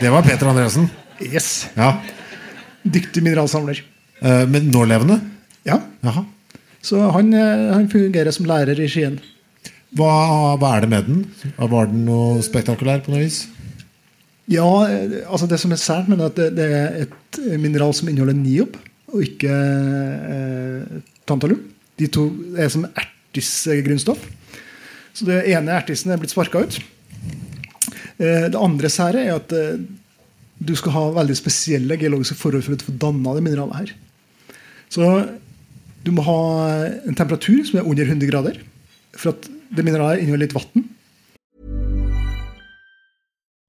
Det var Peter Andreassen. Yes. Ja. Dyktig mineralsamler. Men nålevende? Ja. Jaha. Så han, han fungerer som lærer i Skien. Hva, hva er det med den? Var den noe spektakulær på noe vis? Ja, altså Det som er sært, men at det, det er et mineral som inneholder niob, og ikke eh, tantalum. De to er som ertisgrunnstoff. Så det ene ertisen er blitt sparka ut. Eh, det andre sære er at eh, du skal ha veldig spesielle geologiske forhold for å få danna det mineralet her. Så du må ha en temperatur som er under 100 grader. For at det mineralet inneholder litt vann.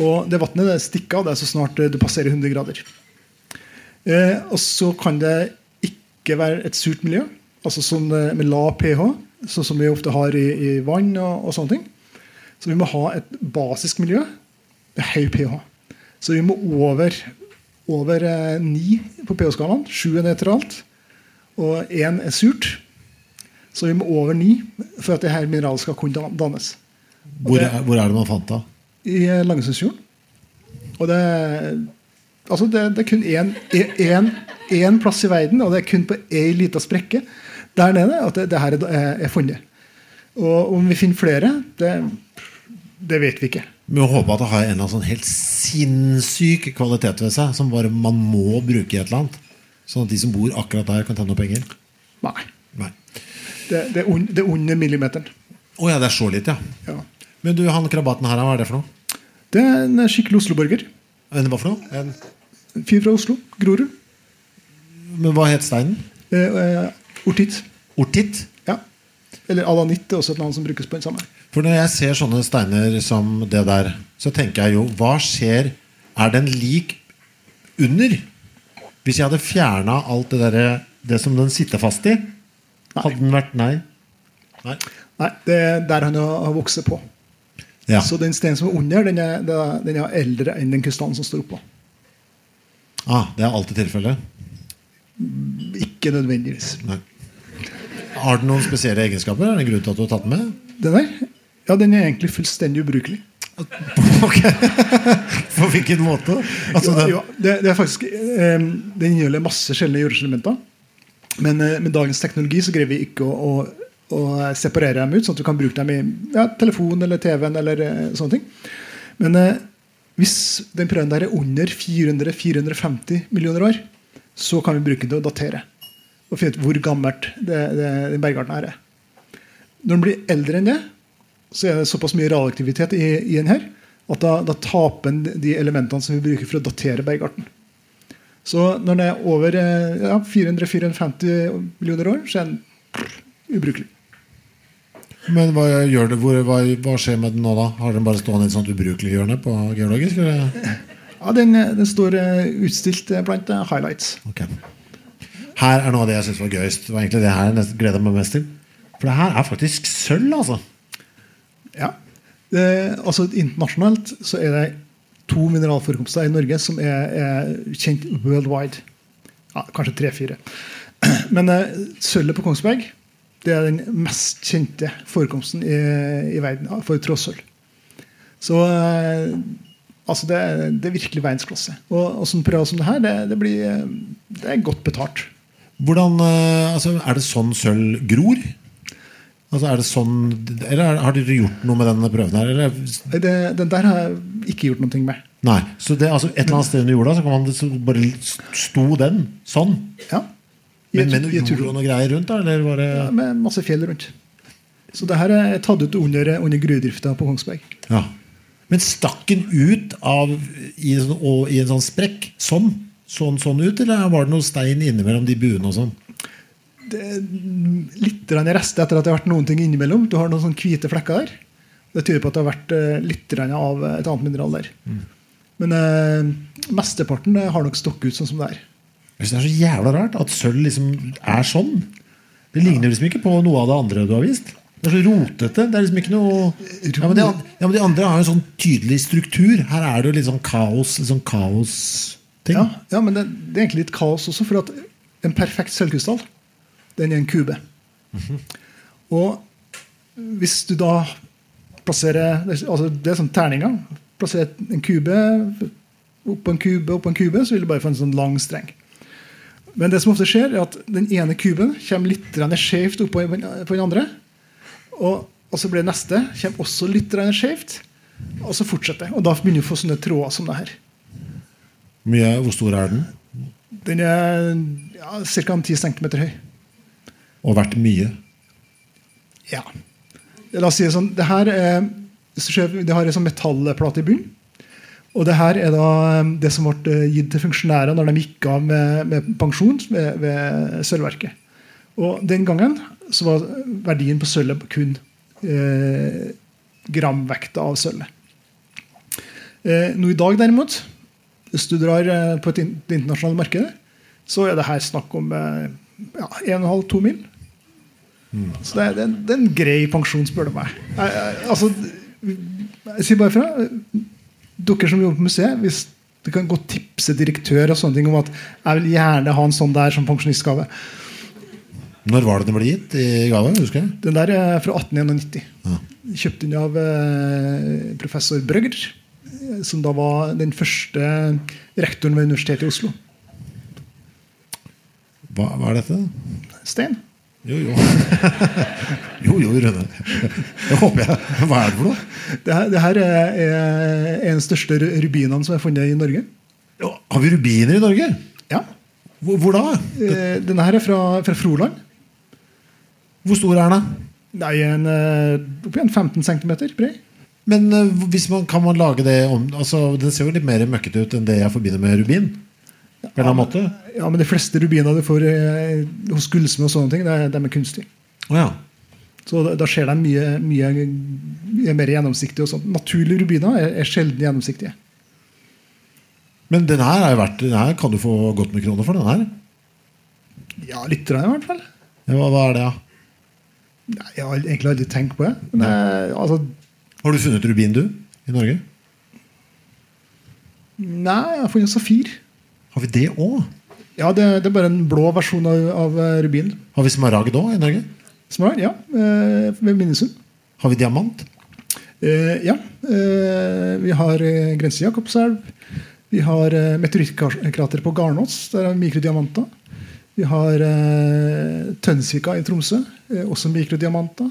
Og det vannet stikker av deg så snart du passerer 100 grader. Eh, og så kan det ikke være et surt miljø, altså sånn eh, med lav pH, sånn som vi ofte har i, i vann og, og, sånne ting. Så vi må ha et basisk miljø med høy pH. Så vi må over, over eh, 9 på pH-skalaen. 7 er nøytralt, og 1 er surt. Så vi må over 9 for at det her mineralet skal kunne dannes Hvor er, hvor er det man fant det? I Langesøysfjorden. Og det, altså det, det er kun én, én, én plass i verden, og det er kun på ei lita sprekke der nede at det, det her er, er funnet. Og om vi finner flere, det, det vet vi ikke. Vi må håpe at det har en eller annen sånn helt sinnssyk kvalitet ved seg som bare man må bruke i et eller annet. Sånn at de som bor akkurat der, kan tjene noe penger. Nei. Nei. Det, det, er, er under millimeteren. Å ja, det er så litt, ja. Ja. Men du, han krabaten her, hva er det for noe? Det er en skikkelig Oslo-borger. En, hva for noe? En, Fyr fra Oslo. Grorud. men hva het steinen? Eh, eh, ortitt. Ortitt? Ja. Eller alanitt er også et navn som brukes på den samme. For når jeg ser sånne steiner som det der, så tenker jeg jo Hva skjer? Er den lik under? Hvis jeg hadde fjerna alt det derre Det som den sitter fast i, hadde den vært Nei. Nei. Nei, det er der han har vokst på. Ja. Så den steinen som er under, den er, den er- eldre enn den krystallen som står oppå. Ah, det er alltid tilfellet? Ikke nødvendigvis. Nei. Har den noen spesielle egenskaper? Er det en grunn til at du har tatt den med? Den der, ja, den er egentlig fullstendig ubrukelig. Ok. På hvilken måte? Altså, ja, ja, det, det er faktisk, eh, Den inneholder masse sjeldne jordelementer. Men eh, med dagens teknologi så greier vi ikke å, å, å separere dem ut, sånn at du kan bruke dem i ja, telefonen eller TV-en. eller eh, sånne ting. Men eh, hvis den prøven der er under 400-450 millioner år, så kan vi bruke den til å datere. Og finne ut hvor gammelt det, det, den bergarten er. Når den blir eldre enn det, så er det såpass mye radioaktivitet i, i den her at da, da taper den de elementene som vi bruker for å datere bergarten. Så når den er over eh, ja, 400-450 millioner år, så er den ubrukelig. Men hva, det, hvor, hva, hva skjer med den nå, da? Har den bare stående i et sånt ubrukelig hjørne på geologisk? Eller? Ja, Den, den står eh, utstilt eh, blant eh, highlights. Okay. Her er noe av det jeg syns var gøyest. Det var egentlig det her jeg gleda meg mest til. For det her er faktisk sølv, altså. Ja. Det, altså Internasjonalt så er det to mineralforekomster i Norge som er, er kjent worldwide. Ja, kanskje tre-fire. Men eh, sølvet på Kongsberg det er den mest kjente forekomsten i, i verden for trådsølv. Så eh, altså det, det er virkelig verdensklasse. Og, og sånn prøver som det her, det, det, blir, eh, det er godt betalt. Hvordan, eh, altså, Er det sånn sølv gror? Altså er det sånn Eller er- har dere gjort noe med denne prøven her? Eller? Det, den der har jeg ikke gjort noe med. Nei. Så det, altså, et eller annet sted under jorda så, kan man, så bare sto den sånn? Ja. Men med noe jord og noe greier rundt? da? Eller var det Ja, med masse fjell rundt. Så det her er tatt ut under, under gruvedrifta på Kongsberg. Ja. Men stakk den ut av, i, en sånn- i en sånn sprekk? Sånn? Sånn, sånn ut, eller var det noe stein innimellom de buene og sånn? Det litt rester etter at det har vært noen ting innimellom. Du har noen sånne hvite flekker der. Det tyder på at det har vært eh, litt av et annet mineral der. Men eh, mesteparten eh, har nok stokket ut sånn som det er. Jeg synes Det er så jævla rart at sølv liksom er sånn. Det ligner liksom ikke på noe av det andre du har vist. Det er så rotete. Det er liksom ikke noe ja men, de, ja, men de andre har jo en sånn tydelig struktur. Her er det jo litt sånn kaos. Litt sånn kaos-ting. Ja, ja men det, det er egentlig litt kaos også, for at en perfekt sølvkrystall, den er en kube. Og hvis du da plasserer altså Det er sånn terninger. Plasserer en kube oppå en kube oppå en kube, så vil du bare få en sånn lang streng. Men det som ofte skjer, er at den ene kuben kommer litt skjevt oppå på den andre. Og, og så blir det neste kommer også litt skjevt. Og så fortsetter. Og da begynner du å få sånne tråder som det her. Mye, hvor stor er den? Den er ja, ca. 10 cm høy. Og verdt mye. Ja. La oss si det sånn det her er, det har en sånn metallplate i bunnen. Og det her er da eh, det som ble eh, gitt til funksjonærer når de gikk av med, med pensjon ved, ved sølvverket. Og den gangen så var verdien på sølvet kun eh, gramvekta av sølvet. Eh, nå i dag, derimot, hvis du drar eh, på et internasjonale markedet, så er det her snakk om eh, ja, 1,5-2 mil. Så det er, er, det er en grei pensjon, spør du meg. Jeg, jeg, altså, jeg sier bare fra. Dere som jobber på museet, hvis du kan gå og tipse direktør og sånne ting om at jeg vil gjerne ha en sånn der som pensjonistgave. Når var det den ble gitt i gave? husker jeg? Den der er fra 1891. Kjøpt inn av eh, professor Brøgger, eh, som da var den første rektoren ved Universitetet i Oslo. Hva, hva er dette? Stein. Jo, jo. jo, jo, Rune. Det håper jeg. Hva er det for noe? Det her, det her er, er en av de største rubinene som er funnet i Norge. Ja, Har vi rubiner i Norge? Ja. Hvor, hvor da? Eh, Denne her er fra, fra Froland. Hvor stor er den? Er en, eh, oppi en 15 cm bred. Men eh, hvis man, kan man lage det om altså, Den ser jo litt mer møkkete ut enn det jeg forbinder med rubin. På en måte. Ja, men de fleste rubiner du får eh, hos gullsmed, og sånne ting, det er, de er kunstige. Oh, ja. Så da, da ser de mye, mye, mye mer gjennomsiktige. Og sånt. Naturlige rubiner er, er sjelden gjennomsiktige. Men den her, er verdt, den her kan du få godt med kroner for. den her Ja, litt i hvert fall. ja, hva, hva er det, ja? Jeg har egentlig aldri tenkt på det. Men altså, Har du funnet rubin, du? I Norge? nei, jeg har funnet safir. Har vi det òg? Ja, det, det er bare en blå versjon av, av eh, rubin. Har vi smaragd òg i Norge? Smaragd, ja. eh, Ved Minnesund. Har vi diamant? Eh, ja. Eh, vi har eh, Grense Jakobselv. Vi har eh, meteorittkrater på Garnås. Der er mikrodiamanter. Vi har eh, Tønsvika i Tromsø. Eh, også mikrodiamanter.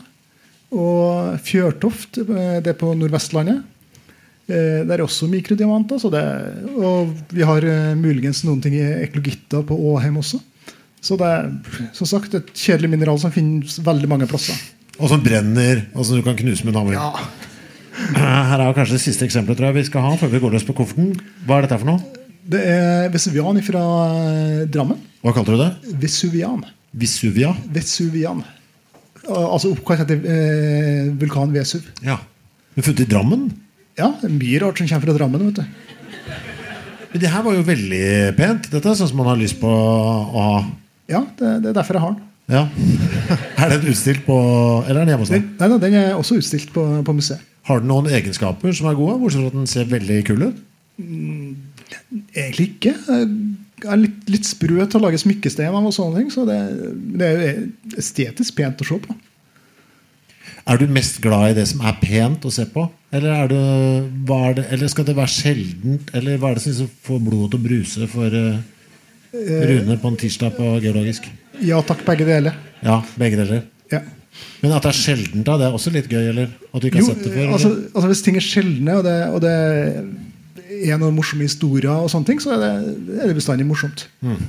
Og Fjørtoft, eh, det er på Nordvestlandet. Eh, der er også mikrodiamanter. Så det, og vi har eh, muligens noen ting i eklogitta på Åheim også. Så det er som sagt et kjedelig mineral som finnes veldig mange plasser. Og som brenner, og som du kan knuse med en hammer. Ja, Her er jo kanskje det siste eksempelet tror jeg vi skal ha før vi går løs på kofferten. Hva er dette for noe? Det er Vesuvian fra eh, Drammen. Hva kalte du det? Vesuvian. Vesuvia? Vesuvian. Altså oppkalt etter eh, vulkan Vesuv. Ja. Men funnet i Drammen? Ja, det er mye rart som kommer fra Drammen. vet du. Men det her var jo veldig pent. Dette er sånn som man har lyst på å ha. Ja, det, det er derfor jeg har den. Ja. Er den utstilt på Eller er den hjemme hos deg? nei, nei, den er også utstilt på, på museet. Har den noen egenskaper som er gode? Bortsett fra at den ser veldig kul ut? Egentlig ikke. Jeg er litt, litt sprø til å lage smykkestein av og sånne ting. Så det, det er jo estetisk pent å se på. Er du mest glad i det som er pent å se på? Eller, er du, er det, eller skal det være sjeldent? Eller hva er det som liksom får blodet til å bruse for eh, Rune på en tirsdag på geologisk? Ja takk, begge deler. Ja, begge deler. Ja. Men at det er sjeldent, da, det er også litt gøy? Eller? At du ikke Jo, sett det før? altså, altså Hvis ting er sjeldne, og det, og det er noen morsomme historier, og sånne ting, så er det, er det bestandig morsomt. Mm.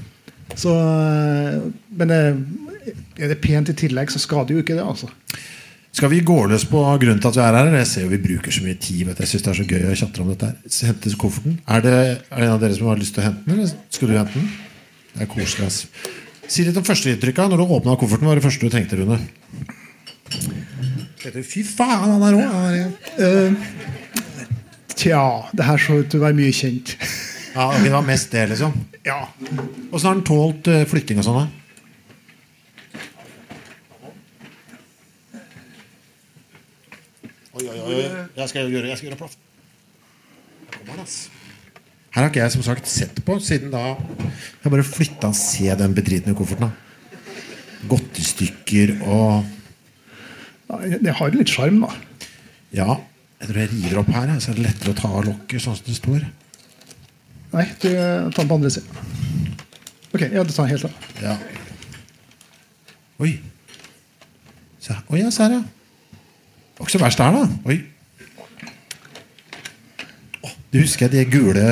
Så, øh, men er det pent i tillegg, så skader jo ikke det. altså Skal vi gå løs på grunnen til at vi er her? Jeg ser jo vi bruker så mye tid. Vet du. Jeg synes det er så gøy å tjatre om dette. her. Hente kofferten. Er det, det en av dere som har lyst til å hente den? Eller skal du hente den? Det er koselig. ass. Si litt om førsteinntrykket. Når du åpna kofferten, hva var det første du tenkte, Rune? Fy faen, han er rå! Uh, Tja, det her så ut til å være mye kjent. Ja, Det var mest det, liksom. ja. Åssen har den tålt eh, flytting og sånn? da? Oi. Jeg skal gjøre, jeg skal gjøre plass. Her. Her har ikke jeg som sagt sett på siden da Jeg bare flytta og se den bedritne kofferten. da Godtestykker og Det har litt sjarm, da. Ja, jeg tror jeg river opp her, så er det lettere å ta av lokket sånn som det står. Nei, du tar den på andre siden. Ok, ja, du tar den helt av. Ja. Oi. Se her. Oi, ja, se her, ja. Det var ikke så verst der, da. Oi. Oh, du husker de gule.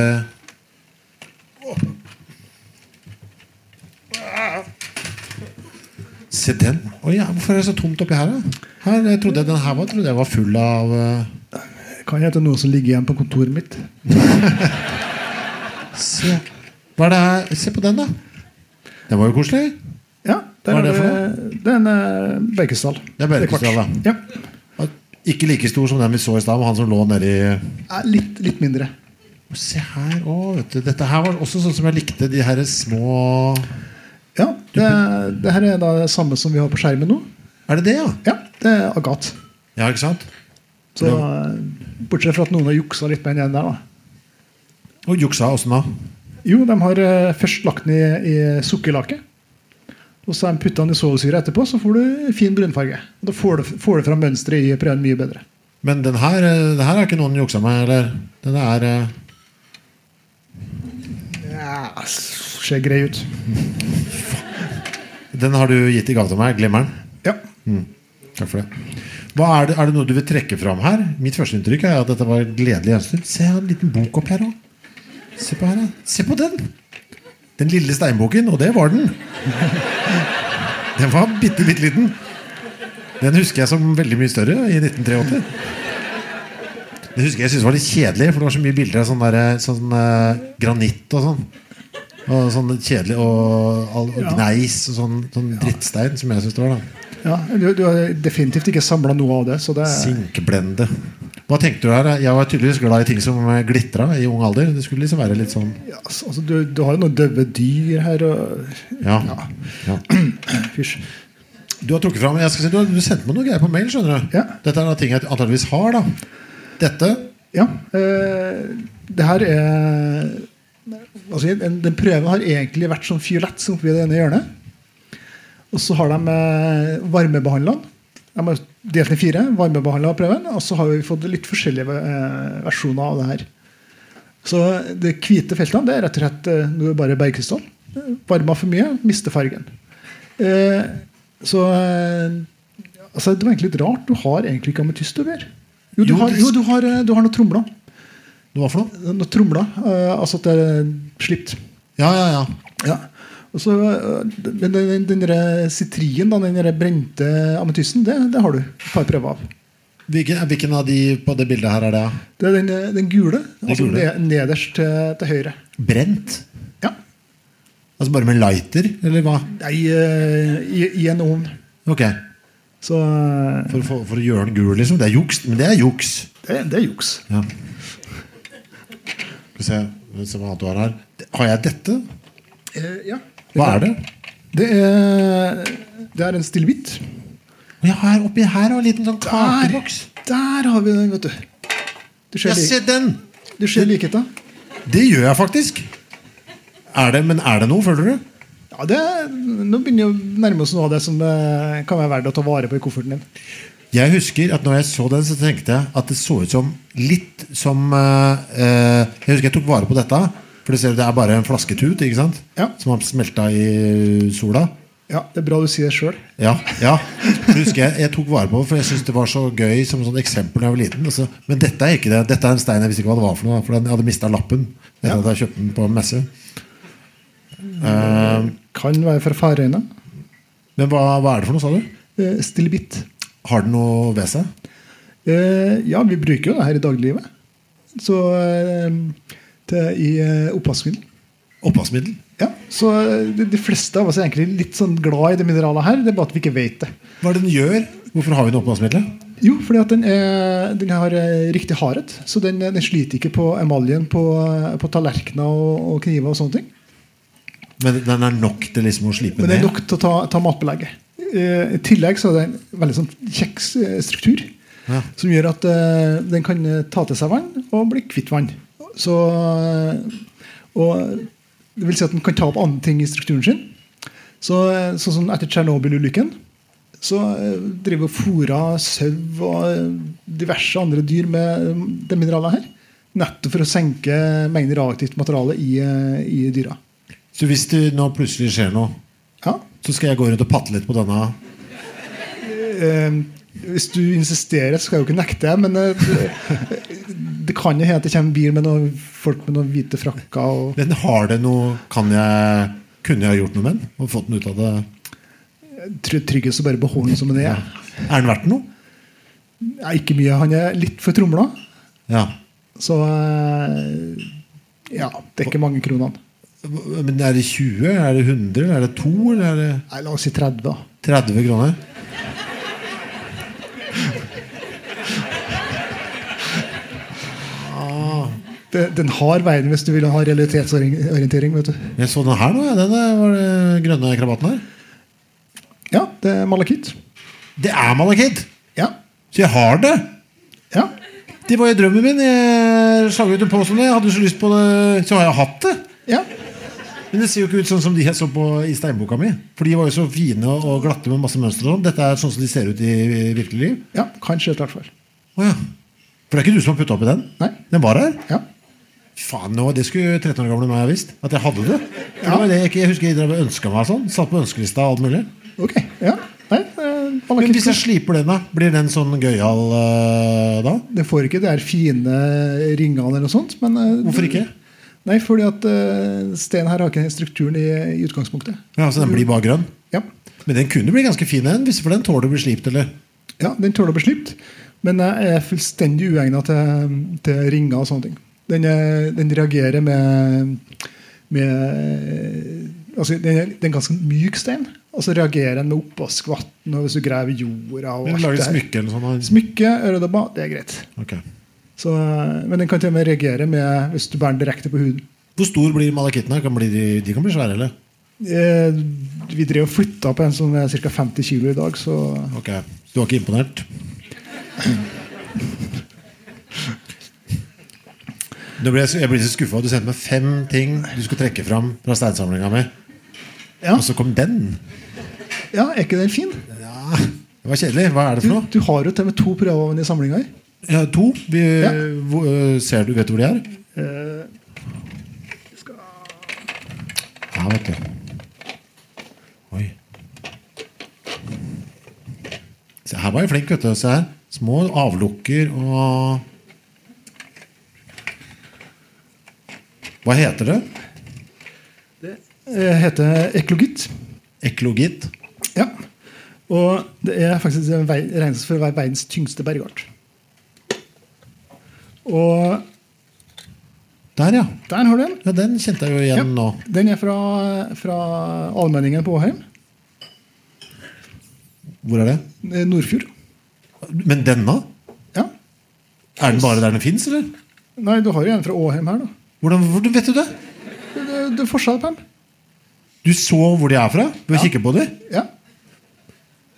Se den. Oi, ja, hvorfor er det så tomt oppi her? da? Her, jeg trodde den her var, trodde jeg var full av uh... Kan hete noe som ligger igjen på kontoret mitt. Se. Hva er det her? Se på den, da. Den var jo koselig. Ja, der Hva er det for noe? det er en uh, Beikestad. Det er Beikestad, da. Ja. Ikke like stor som den vi så i stad, han som lå nedi litt, litt mindre. Se her, òg, vet du, Dette her var også sånn som jeg likte, de her små Ja, det, det her er da det samme som vi har på skjermen nå. Er det det, ja? Ja, det er agat. Ja, ikke sant? Så, eh, bortsett fra at noen har juksa litt med den der. da. Og juksa åssen da? Jo, de har eh, først lagt den i, i sukkerlake. Og så putter de putta den i svovelsyre etterpå, så får du fin brunfarge. Da får du, får du fram mønsteret i prøven mye bedre. Men den her, eh, det her er ikke noen juksa med, eller? Den er eh, Ja, ser grei ut. Den har du gitt i gave til meg, glimmeren. Ja. Takk for det. Er, det. er det noe du vil trekke fram her? Mitt første inntrykk er at dette var gledelig gjenstyr. Se, jeg har en liten bok opp her òg. Se på her. Se på den! Den lille steinboken, og det var den. Den var bitte, bitte liten. Den husker jeg som veldig mye større i 1983. Det husker jeg syntes var litt kjedelig, for det var så mye bilder av sånn, der, sånn uh, granitt og sånn. Og sånn kjedelig og, all- og gneis og sånn, sånn drittstein, som jeg syns det var. da Ja, du, du har definitivt ikke samla noe av det. Så det Sinkblende. Hva tenkte du her? Jeg var tydeligvis glad i ting som glitra i ung alder. Det skulle liksom være litt sånn ja, altså, du, du har jo noen døde dyr her. Og, Ja. ja. Fysj. Du har trukket fram jeg skal si, du, du sendte meg noe greier på mail. skjønner du Ja. Dette er da ting jeg antakeligvis har. da Dette Ja. Øh, det her er altså, den, den prøven har egentlig vært sånn fiolett som oppi det ene hjørnet. Og så har de eh, varmebehandla den. De har delt den i fire. Varmebehandla prøven. Og så har vi fått litt forskjellige eh, versjoner av det her. Så de hvite feltene det er rett og slett eh, nå er det bare bergkrystall. Varma for mye, mister fargen. Eh, så altså, Det var egentlig litt rart. Du har egentlig ikke ametyst over. Jo, du har, det- jo, du har, du har noen tromler. Hva for noe? Noen tromler, altså at det er slipt. Ja, ja, ja. Ja. Og så, eh, den, den, den der sitrien, den der brente ametysten, det, det har du et par prøver av. Hvilken, hvilken av de på det bildet her er det? Det er den, eh, den gule, altså gule. nederst til, til høyre. Brent? Ja. Altså bare med lighter, eller hva? Nei, eh, i, i en ovn. Ok, Så eh, For, for, for å gjøre den gul, liksom? Det er juks. Men det er juks. det, det er juks. Ja. Skal vi se, se hva annet du har her. Har jeg dette? Eh, ja. Hva er det? Det er, det er en stillbit. Og her oppi her en liten sånn Der, kakeboks. der har vi den, vet du. Du ser, jeg ser den! du ser likheten. Det gjør jeg faktisk. Er det, men er det noe, føler du? Ja, det, nå begynner vi å nærme oss noe av det som eh, kan være verdt å ta vare på i kofferten din. Jeg husker at når jeg så den, så tenkte jeg at det så ut som litt som eh, Jeg husker jeg tok vare på dette. For du ser, det er bare en flasketut ikke sant? Ja. som har smelta i sola. Ja, Det er bra du sier det sjøl. Ja, ja. Husker jeg, jeg tok vare på For jeg syntes det var så gøy som sånn eksempel da jeg var liten. Altså, men dette er ikke det. Dette er en stein jeg visste ikke hva det var for noe. For jeg hadde mista lappen etter at jeg kjøpte den på en messe. Eh, Kan være fra Færøyene. men hva, hva er det for noe, sa du? Eh, Stillbit. Har den noe ved seg? Eh, ja, vi bruker jo det her i dagliglivet. Så eh, til, i eh, oppvaskmiddel. Oppvaskmiddel? Ja, så eh, de, de fleste av oss er egentlig litt sånn glad i det mineralet her. Det er bare at vi ikke vet det. Hva er det den gjør? Hvorfor har vi den oppvaskmiddelet? Jo, fordi at den, er, den har eh, riktig hardhet. Så den, den sliter ikke på emaljen på, på tallerkener og, og kniver og sånne ting. Men den er nok til liksom å slipe Men det er ned? nok til å ta, ta matbelegget. I tillegg så er det en veldig sånn kjeks eh, struktur. Ja. Som gjør at den kan ta til seg vann og bli kvitt vann. Så, og det vil si at den kan ta opp andre ting i strukturen sin. Så, eh, sånn som etter Tsjernobyl-ulykken så eh, driver fora sau og eh, diverse andre dyr med det mineralet her. Nettopp for å senke mengden radioaktivt materiale i, i dyra. Så hvis det nå plutselig skjer noe, Ja, så skal jeg gå rundt og patte litt på denne? Hvis du insisterer, så skal jeg jo ikke nekte. Men eh, det, kan jo hende at det kommer bil med noen folk med noen hvite frakker. Men har det noe Kan jeg Kunne jeg gjort noe med den? Og fått den ut av det? Trygghet tryggest å bare beholde den som den er. Er den verdt noe? Ja, ikke mye. Han er litt for tromla. Ja. Så eh, ja, det er ikke mange kronene. Men er det 20, er det 100, eller er det 2, eller er det Nei, La oss si 30. 30 kroner? Den har veien hvis du vil ha realitetsorientering. vet du Jeg så den her nå. ja. Den var det grønne krabaten her. Ja, det er malakitt. Det er malakitt! Ja. Så jeg har det! ja. Det var jo drømmen min. Jeg slang ut en post om det. Jeg hadde så lyst på det, så har jeg hatt det. ja. Men det ser jo ikke ut sånn som de jeg så på i steinboka mi. For de var jo så fine og glatte med masse mønstre. og sånn. Dette er sånn som de ser ut i virkelig liv. ja kanskje, i hvert fall. Å ja. For det er ikke du som har putta oppi den? Nei. Den var her? Ja. Faen, nå, Det skulle 13 år gamle meg ha visst. At jeg hadde det. For det det jeg, jeg husker jeg ønska meg sånn. Satt på ønskelista og alt mulig. Ok. ja Nei, eh, Men hvis jeg sliper den, da? Blir den sånn gøyal uh, da? Det får ikke de her fine ringene eller noe sånt. Men, uh, Hvorfor ikke? Nei, fordi at uh, steinen her har ikke den strukturen i, i utgangspunktet. Ja, Så den blir bare grønn? Ja. Men den kunne bli ganske fin, en, hvis- for den tåler å bli slipt, eller? ja, den tåler å bli slipt, men jeg er fullstendig uegna til, til ringer og sånne ting. Den, er, den reagerer med, med altså, den, er, det er ganske myk stein. Og så reagerer den med oppvaskvann og hvis du graver jorda. og alt det her. smykke eller sånt? Smykke, øredobber, det er greit. Ok. Så, eh, men den kan til og med reagere med hvis du bærer den direkte på huden. Hvor stor blir malakittene? Kan bli, de, de kan bli svære, eller? Eh, vi drev og flytta på en som er ca. 50 kilo i dag, så Ok, du var ikke imponert? Ble jeg, jeg ble så skuffa. Du sendte meg fem ting du skulle trekke fram fra steinsamlinga mi. Ja. Og så kom den! ja, er ikke den fin? Ja, Det var kjedelig. Hva er det for noe? du har jo til og med to prøver i samlinga her. Ja, to. Vi, Ja. hvor, ser du, Vet du hvor de er? Eh, Ja, vet du. Oi. Se, her var jeg flink, vet du. Se her. Små avlukker og Hva heter det? Det heter eklogitt. Eklogitt. Ja. Og det er faktisk regnes for å være verdens tyngste bergart. Og Der, ja. der har du den. ja. Den kjente jeg jo igjen Ja. nå. Den er fra, fra Allmenningen på Åheim. Hvor er det? eh, Nordfjord. Men denne? Ja. Er den bare der den fins, eller? Nei, du har jo en fra Åheim her, da. Hvordan, hvordan vet du det? Det er forskjell på dem. Du så hvor de er fra? Ved å Ja. kikke på dem? Ja.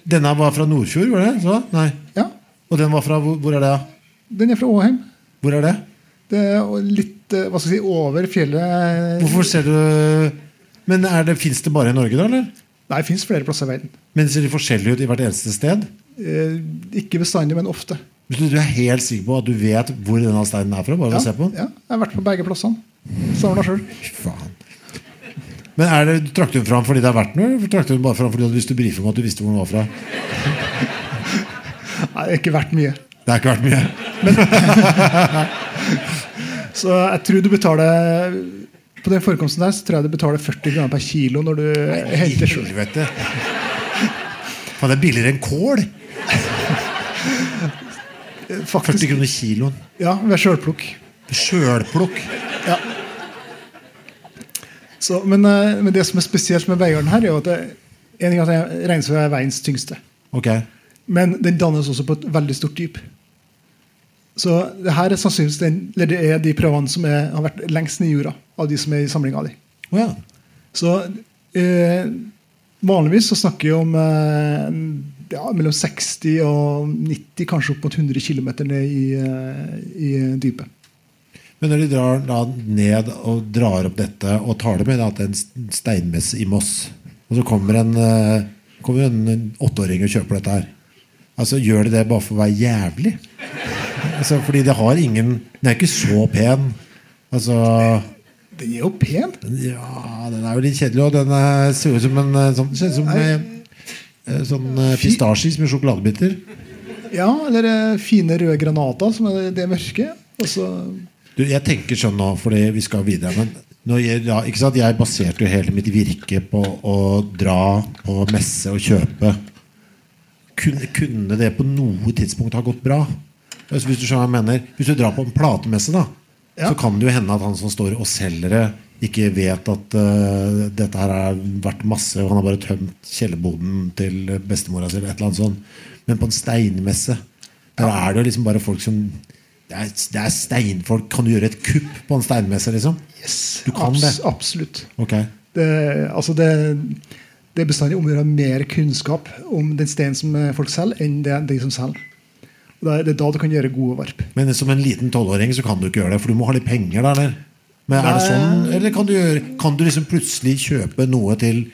Denne var fra Nordfjord, var det? Så? Nei. ja. Og den var fra Hvor, hvor er det? Den er fra Åheim. Hvor er det? Det er litt eh, hva skal jeg si, over fjellet Hvorfor ser du Men er det, fins det bare i Norge, da? eller? Nei, det fins flere plasser i verden. Men ser de forskjellige ut i hvert eneste sted? Eh, ikke bestandig, men ofte. Du, er helt sikker på at du vet hvor denne steinen er fra? Bare Ja, se på den? ja, jeg har vært på begge plassene. Savna sjøl. Men er det, Trakk du den fram fordi det er verdt noe? Eller trakk du den bare fram fordi du hadde lyst til å brife om at du visste hvor den var fra? Nei, det er ikke verdt mye. Det er ikke verdt mye. Så jeg tror du betaler På den forekomsten der så tror jeg du betaler 40 kroner per kilo når du henter sjøl. Det er billigere enn kål! 40 kroner kiloen. Ja, ved sjølplukk. Sjølplukk. Ja. Så, men, eh, men det som er spesielt med veiørnen her, er at det, en ting at regnes for å være veiens tyngste. Okay. Men den dannes også på et veldig stort dyp. Så det her er sannsynligvis den, det er de prøvene som er, har vært lengst ned i jorda, av de som er i samlinga di. Oh, ja. Så eh, vanligvis så snakker vi om eh, ja, mellom 60 og 90, kanskje opp mot 100 km ned i, eh, i dypet. Men når de drar da ned og drar opp dette og tar det med da, til en steinmesse i Moss, og så kommer en, eh, kommer en åtteåring og kjøper dette her Altså Gjør de det bare for å være jævlig? Altså, fordi det har ingen Den er ikke så pen. Altså Den er jo pen! Ja, den er jo litt kjedelig, og den eh, ser ut som en sånn, som sånn eh, pistasjis med sjokoladebiter. Ja, eller eh, fine røde granater, som er det mørke. Og så Du, jeg tenker sånn nå, fordi vi skal videre. Men når jeg, ja, jeg baserte jo hele mitt virke på å dra på messe og kjøpe. Kunne, kunne det på noe tidspunkt ha gått bra? Altså, hvis du mener Hvis du drar på en platemesse, da Ja. så kan det jo hende at han som står og selger det, ikke vet at uh, dette her har vært masse, og han har bare tømt kjellerboden til bestemora si, eller et eller annet sånt. Men på en steinmesse, der er det jo liksom bare folk som det er, det er steinfolk. Kan du gjøre et kupp på en steinmesse, liksom? Yes, Du kan abs det. Absolutt. Okay. Det, altså det, det er bestandig om å gjøre mer kunnskap om den steinen som folk selger, enn det de som selger. Og det, er, det er da du kan gjøre gode varp. Men som en liten tolvåring så kan du ikke gjøre det, for du må ha litt penger da, eller? Men er det sånn, eller kan du, gjøre, kan du liksom plutselig kjøpe noe til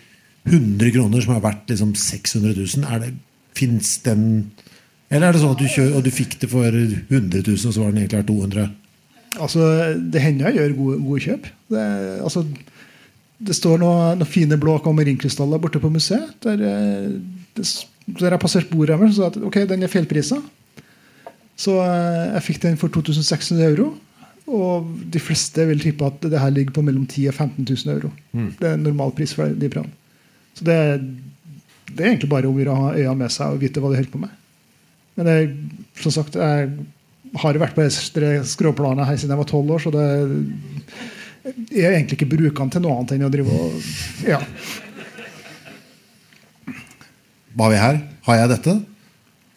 100 kroner som er verdt liksom 600 000? Fins den Eller er det sånn at du kjører, og du fikk det for 100 000, og så var den egentlig verdt 200 Altså, Det hender jeg gjør gode, gode kjøp. Det, altså, det står noen, noen fine blå kamerinkrystaller borte på museet. Der, eh, det, der jeg passerte bordet deres og sa at ok, den er feilprisa. Så eh, jeg fikk den for 2600 euro. Og de fleste vil tippe at det her ligger på mellom 10 og 15 000 euro. Det er en normal pris for de prøvene. Så det, det er egentlig bare om å gjøre å ha øya med seg og vite hva de holder på med. Men jeg, som sagt, jeg har vært på det skråplanet her siden jeg var tolv år, så det jeg er egentlig ikke brukende til noe annet enn å drive og Ja. Var vi her? Har jeg dette?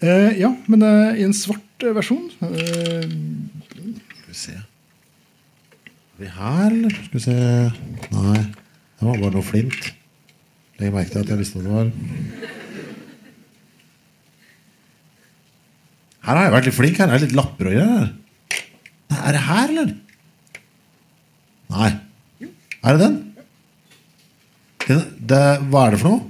Eh, ja, men eh, i en svart versjon. Eh, Skal vi se Vi her, eller? Skal vi se Nei, det var bare noe flint. Legg merke til at jeg visste hva det var. Her har jeg vært litt flink. Her er det litt lapper og greier. Er det her, eller? Nei. Er det den? Det, det, hva er det for noe?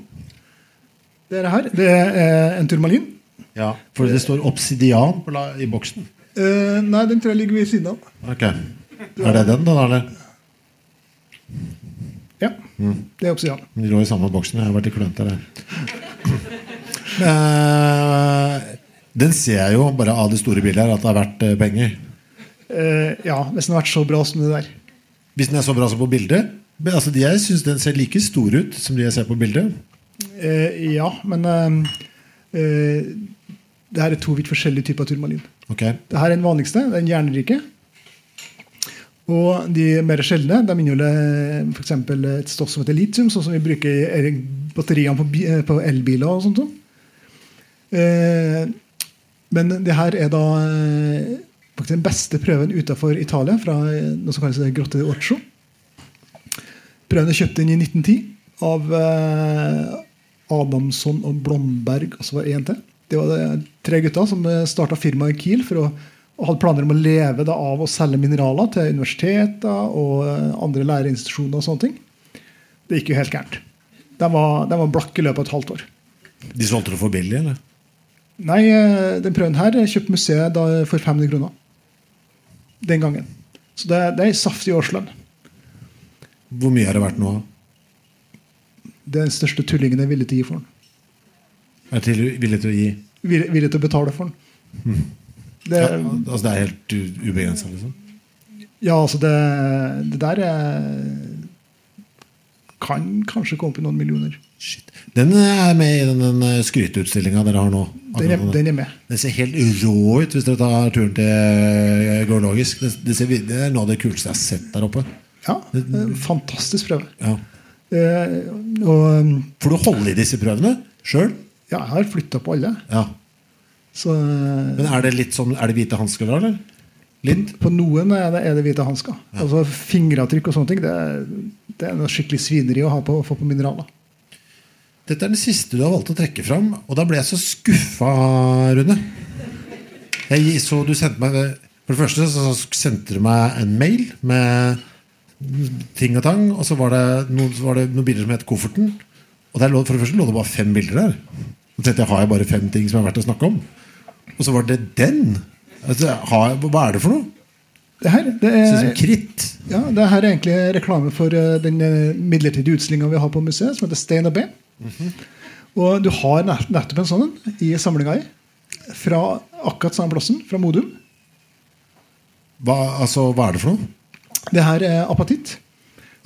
det er det her. Det er eh, en turmalin. Ja, For det står obsidian i boksen. Eh, nei, den tror jeg ligger ved siden av. Ok. Er det den, da? eller? Ja, det er obsidian. De lå i samme boksen. Jeg har vært i klønete der. Uh, Den ser jeg jo bare av det store bildet her at det er verdt eh, penger. Uh, ja, hvis den har vært så bra som det der. Hvis den er så bra som på bildet. Men altså, Jeg syns den ser like stor ut som de jeg ser på bildet. Uh, ja, men eh, eh, det her er to vidt forskjellige typer turmalin. Okay. Det her er den vanligste, den jernrike. Og de mer sjeldne de inneholder f.eks. et stoff som heter litium, sånn som vi bruker i batteriene eh, på elbiler. og sånt. Eh, men det her er da eh, faktisk den beste prøven utenfor Italia, fra eh, noe som kalles Grotte di Orcio. Prøven er kjøpt inn i 1910 av eh, Adamson og Blomberg, og så var det en til. Det var tre gutter som starta firmaet Kiel for å, og hadde planer om å leve da, av å selge mineraler til universiteter og eh, andre læreinstitusjoner. og sånne ting. Det gikk jo helt gærent. De var, de var blakke i løpet av et halvt år. De solgte det for billig, eller? Nei, eh, den prøven her kjøpte museet da for 500 kroner. Den gangen. Så det, det er en saftig årslønn. Hvor mye har det vært nå? Det er den største tullingen jeg er villig til å gi for den. Er til, villig til å gi Villig, villig til å betale for den. Det, ja, Altså Det er helt ubegrensa, liksom? ja, altså det, det der er, kan kanskje komme opp i noen millioner. Shit. Den er med i den, den skryteutstillinga dere har nå. Den er, den er med. Den ser helt rå ut hvis dere tar turen til Geologisk. Det, det, ser, det er noe av det kuleste jeg har sett der oppe. Ja, en Fantastisk prøve. Ja. Eh, og Får du holde i disse prøvene sjøl? ja, jeg har flytta på alle. Ja. Så eh, Men er det litt sånn Er det hvite hansker da, eller? Litt? på noen er det, er det hvite hansker. Altså Fingeravtrykk og sånne ting. Det det er noe skikkelig svineri å ha på, få på mineraler. Dette er den siste du har valgt å trekke fram, og da ble jeg så skuffa, Rune. Jeg så du sendte meg For det første så sendte du meg en mail med ting og tang, og så var det noen, var det noen bilder som het Kofferten. Og der lå, for det første lå det bare fem bilder der. Så tenkte jeg, har jeg bare fem ting som er verdt å snakke om? Og så var det den. Altså, hva er det for noe? Det her det er, kritt. ja, det her er egentlig reklame for eh, den eh, midlertidige utstillinga vi har på museet, som heter Stein og B. Og du har nettopp en sånn i samlinga i. Fra akkurat samme plassen, fra Modum. Hva, altså, hva er det for noe? Det her er apatitt.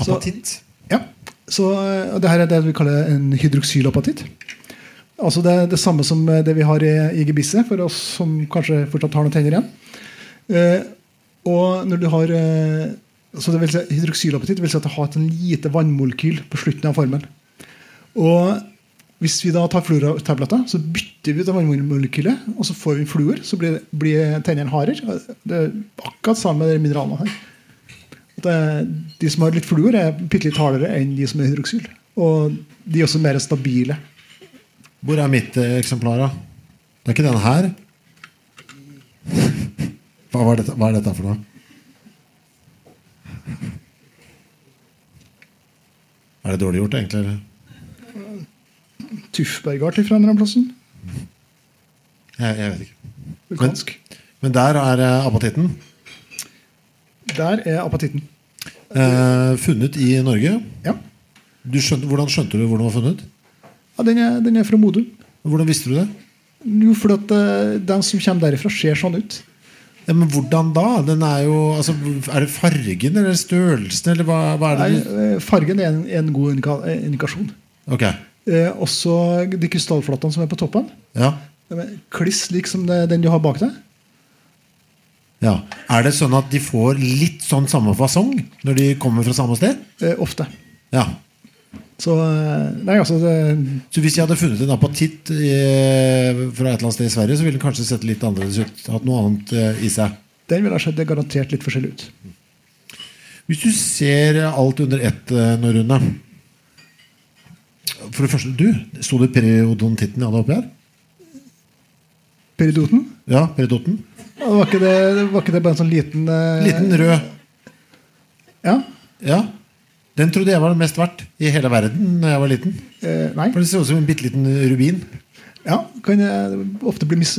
Så- Apatitt? Ja, så, eh, det her er det vi kaller en hydroksylapatitt. Altså det, det samme som det vi har i, i gebisset, for oss som kanskje fortsatt har noen tenner igjen. Eh, og når du har eh, så det vil si, Hydroksylapatitt vil si at det har et lite vannmolekyl på slutten av formelen. Og hvis vi da tar fluortabletter, så bytter vi ut vannmolekylet, og så får vi fluor. Så blir, blir tennene hardere. Det er akkurat samme med mineralene her. Det, de som har litt fluor, er bitte litt hardere enn de som er hydroksyl. Og de er også mer stabile. Hvor er mitt eh, eksemplar, da? Det er ikke den her? Hva, var dette, hva er dette for noe? Er det dårlig gjort, egentlig? eller? Tuffbergart fra en eller annen plassen. Jeg, jeg vet ikke. Vulkansk. Men der er eh, apatitten. Der er apatitten. Eh, funnet i Norge. Ja. Du skjønte, hvordan skjønte du hvor den var funnet? Ja den, er, den er fra Modum. Hvordan visste du det? Jo, fordi at uh, den som kommer derifra, ser sånn ut. Ja, men hvordan da? Den er jo, altså, Er det fargen eller størrelsen? Eller hva, hva er det? Nei, du- eh, fargen er en, en god indika eh, indikasjon. Ok, Eh, også de krystallflatene som er på toppen. ja. De er kliss lik som det, den du har bak deg. ja. Er det sånn at de får litt sånn samme fasong når de kommer fra samme sted? Eh, ofte. Ja. Så eh, Nei, altså det, Så hvis jeg hadde funnet en apatitt i, fra et eller annet sted i Sverige, så ville den kanskje sett litt annerledes ut? Hatt noe annet eh, i seg? Den ville ha sett garantert litt forskjellig ut. Hvis du ser alt under ett eh, nå, Rune For det første, du, sto det periodontitten hadde oppi her? Peridoten? Ja, periodoten. Ja, Var ikke det, var ikke det bare en sånn liten uh... Liten rød. Ja. Ja. Den trodde jeg var mest verdt i hele verden da jeg var liten. Eh, nei. For Det ser ut som en bitte liten rubin. Ja, kan ofte bli mis,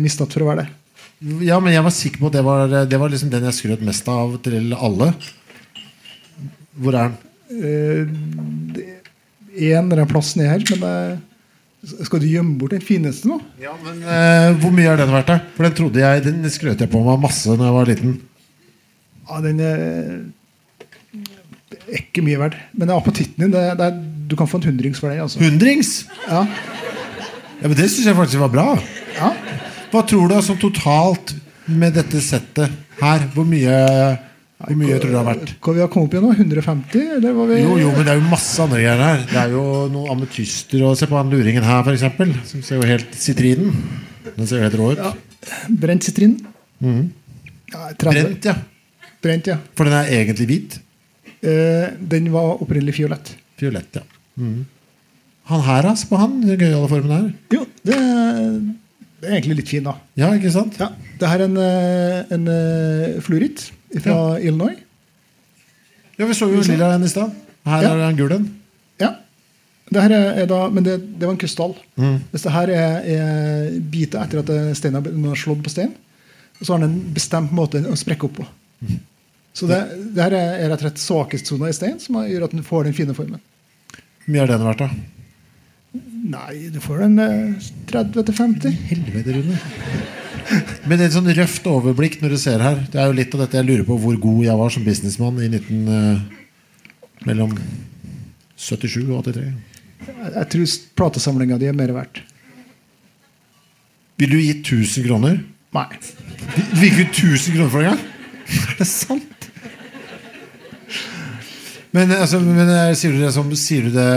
mistatt for å være det. Ja, men jeg var sikker på at det var, det var liksom den jeg skrøt mest av til alle. Hvor er den? Eh, en eller annen plass nedi her, men det, skal du gjemme bort den fineste nå? Ja, men eh, Hvor mye er den verdt? da? For den trodde jeg, den skrøt jeg på meg masse da jeg var liten. Ja, den er, det er ikke mye verdt. Men apatitten din, det, det er, du kan få en hundrings for det. Altså. Hundrings! Ja. Ja, men Det syns jeg faktisk var bra. Ja. Hva tror du altså totalt med dette settet her? Hvor mye, hvor mye tror du det har vært? Hva vi har kommet opp i nå? 150? Eller var vi Jo, jo, men det er jo masse andre greier her. Det er jo noen ametyster. Og se på han luringen her, f.eks. Som ser jo helt Sitrinen. Den ser jo helt rå ut. Ja. Brent sitrin? Ja, Brent, ja. Brent, ja. For den er egentlig hvit. Eh, den var opprinnelig fiolett. Fiolett, ja. Mm. Han her, altså, på han, den gøyale formen her. Jo, det er, det er egentlig litt fin, da. Ja, ikke sant? Ja, det her er en, eh, en eh, fluoritt fra Illinois. Ja, Vi så jo lilla en i stad. Her Ja. er det en gul en. Ja. Det her er, er da, men det, det var en krystall. Mm. Hvis det her er, er biter etter at steinen har slått på steinen, så har den en bestemt måte å sprekke opp på. Mm. Så det, det her er, er rett og slett svakestsona i stein som gjør at den får den fine formen. Hvor mye er den verdt, da? Nei, du får en eh, 30-50. Helvete, Rune. Men et sånn røft overblikk når du ser her Det er jo litt av dette jeg lurer på hvor god jeg var som businessmann i 19, eh, mellom 77 og 83. Jeg, jeg tror platesamlinga di er mer verdt. Vil du gi 1000 kroner? Nei. Vil du gi 1000 kroner for det engang? Er det sant? Men, altså, men eh, sier, du det som, sier du det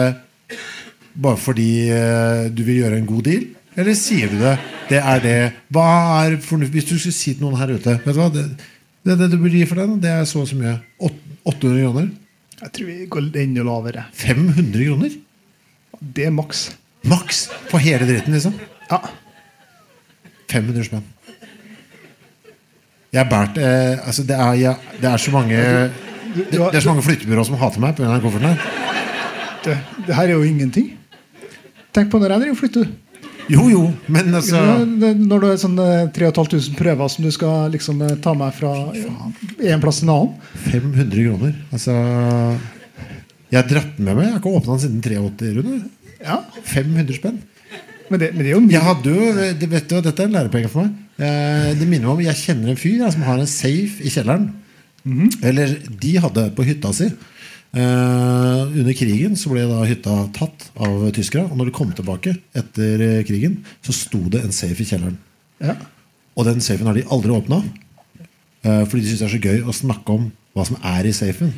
bare fordi eh, du vil gjøre en god deal? Eller sier du det Det er det Hva er fornuft Hvis du skulle si til noen her ute Vet du hva, det, det, det du burde gi for den, det er så og så mye. 800 kroner? Jeg tror vi går enda lavere. 500 kroner? Det er maks. Maks! På hele dritten, liksom? Ja. 500 spenn. Jeg bært eh, altså det, er, jeg, det er så mange det, det er så mange flyttebyråer som hater meg pga. den kofferten her. Det, det her er jo ingenting. Tenk på når jeg driver og flytter. Jo, jo, men altså Når du har sånn eh, 3500 prøver som du skal liksom eh, ta med fra en plass til en annen. 500 kroner. Altså Jeg har dratt den med meg. Jeg har ikke åpna den siden 83. Rune. Ja, 500 spenn. Men det, men det er jo mye. Jeg hadde jo, det vet du, Dette er en lærepenge for meg. Eh, Det minner meg om Jeg kjenner en fyr jeg, som har en safe i kjelleren. Eller de hadde på hytta si. Eh, under krigen så ble da hytta tatt av tyskere. Og når de kom tilbake etter eh, krigen, så sto det en safe i kjelleren. Ja. Og den safen har de aldri åpna. Eh, fordi de syns det er så gøy å snakke om hva som er i safen.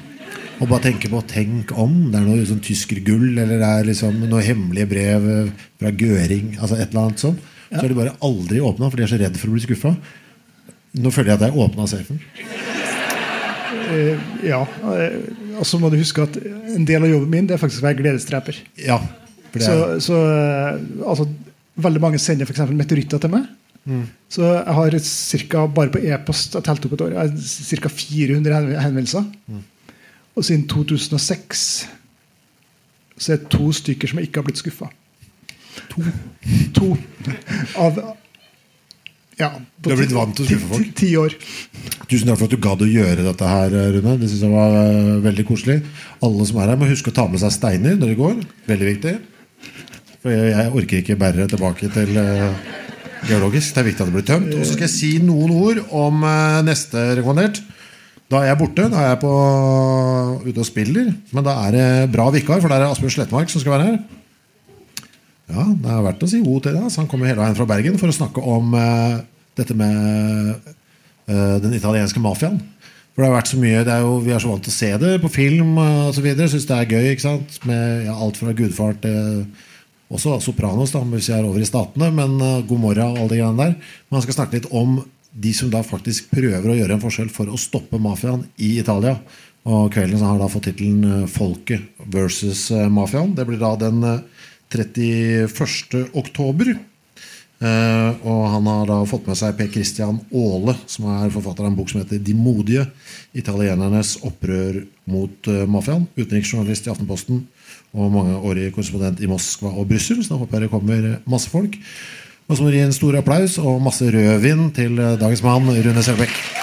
Og bare tenke på Tenk om det er noe sånn tyskergull, eller det er liksom noe hemmelige brev eh, fra Gøring. Altså et eller annet sånt. Så har de bare aldri åpna, for de er så redd for å bli skuffa. Nå føler jeg at jeg åpna safen. Eh, ja. eh, Og så må du huske at en del av jobben min Det er faktisk å være gledesdreper. Ja, Så, så eh, altså, veldig mange sender f.eks. meteoritter til meg. Mm. Så jeg har cirka, bare på e-post jeg telte opp et år, ca. 400 henvendelser. Mm. Og siden 2006 så er det to stykker som ikke har blitt skuffa. To. to. Av ja, Du har blitt vant til å skuffe folk? Ti, ti år. Tusen takk for at du gadd å gjøre dette her, Rune. Det synes jeg var uh, veldig koselig. Alle som er her, må huske å ta med seg steiner når de går. Veldig viktig. For jeg, jeg orker ikke bære tilbake til uh, geologisk. Det er viktig at det blir tømt. Og så skal jeg si noen ord om uh, neste rekommandert. Da er jeg borte. Da er jeg på, ute og spiller. Men da er det bra vikar, for det er Asbjørn Slettmark som skal være her. Ja, det er verdt å si o til det. Så han kommer hele veien fra Bergen for å snakke om uh, dette med uh, den italienske mafiaen. For det har vært så mye, det er jo, Vi er så vant til å se det på film uh, osv. Syns det er gøy. ikke sant? Med ja, alt fra gudfar til også Sopranos, da, hvis jeg er over i Statene. Men uh, God morgen og alle de greiene der. Men han skal snakke litt om de som da faktisk prøver å gjøre en forskjell for å stoppe mafiaen i Italia. Og kvelden så har da fått tittelen eh, 'Folket versus eh, mafiaen'. Det blir da den eh, 31. oktober. Uh, og han har da fått med seg Per Christian Aale, som er forfatter av en bok som heter 'De modige italienernes opprør mot uh, mafiaen'. Utenriksjournalist i Aftenposten og mangeårig korrespondent i Moskva og Brussel. Så da håper jeg det kommer masse folk. Og så må dere gi en stor applaus og masse rødvin til eh, dagens mann, Rune Selbekk.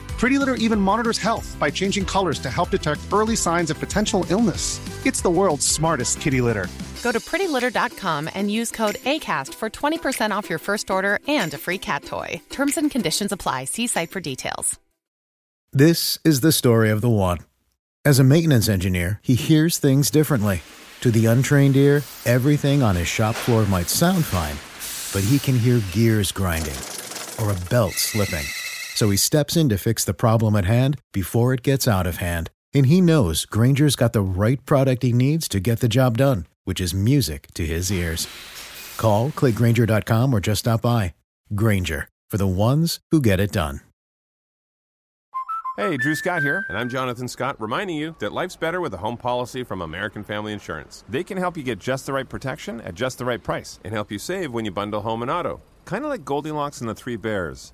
Pretty Litter even monitors health by changing colors to help detect early signs of potential illness. It's the world's smartest kitty litter. Go to prettylitter.com and use code ACAST for 20% off your first order and a free cat toy. Terms and conditions apply. See site for details. This is the story of the one. As a maintenance engineer, he hears things differently. To the untrained ear, everything on his shop floor might sound fine, but he can hear gears grinding or a belt slipping. So he steps in to fix the problem at hand before it gets out of hand. And he knows Granger's got the right product he needs to get the job done, which is music to his ears. Call, clickgranger.com, or just stop by. Granger, for the ones who get it done. Hey, Drew Scott here, and I'm Jonathan Scott, reminding you that life's better with a home policy from American Family Insurance. They can help you get just the right protection at just the right price and help you save when you bundle home and auto. Kind of like Goldilocks and the Three Bears.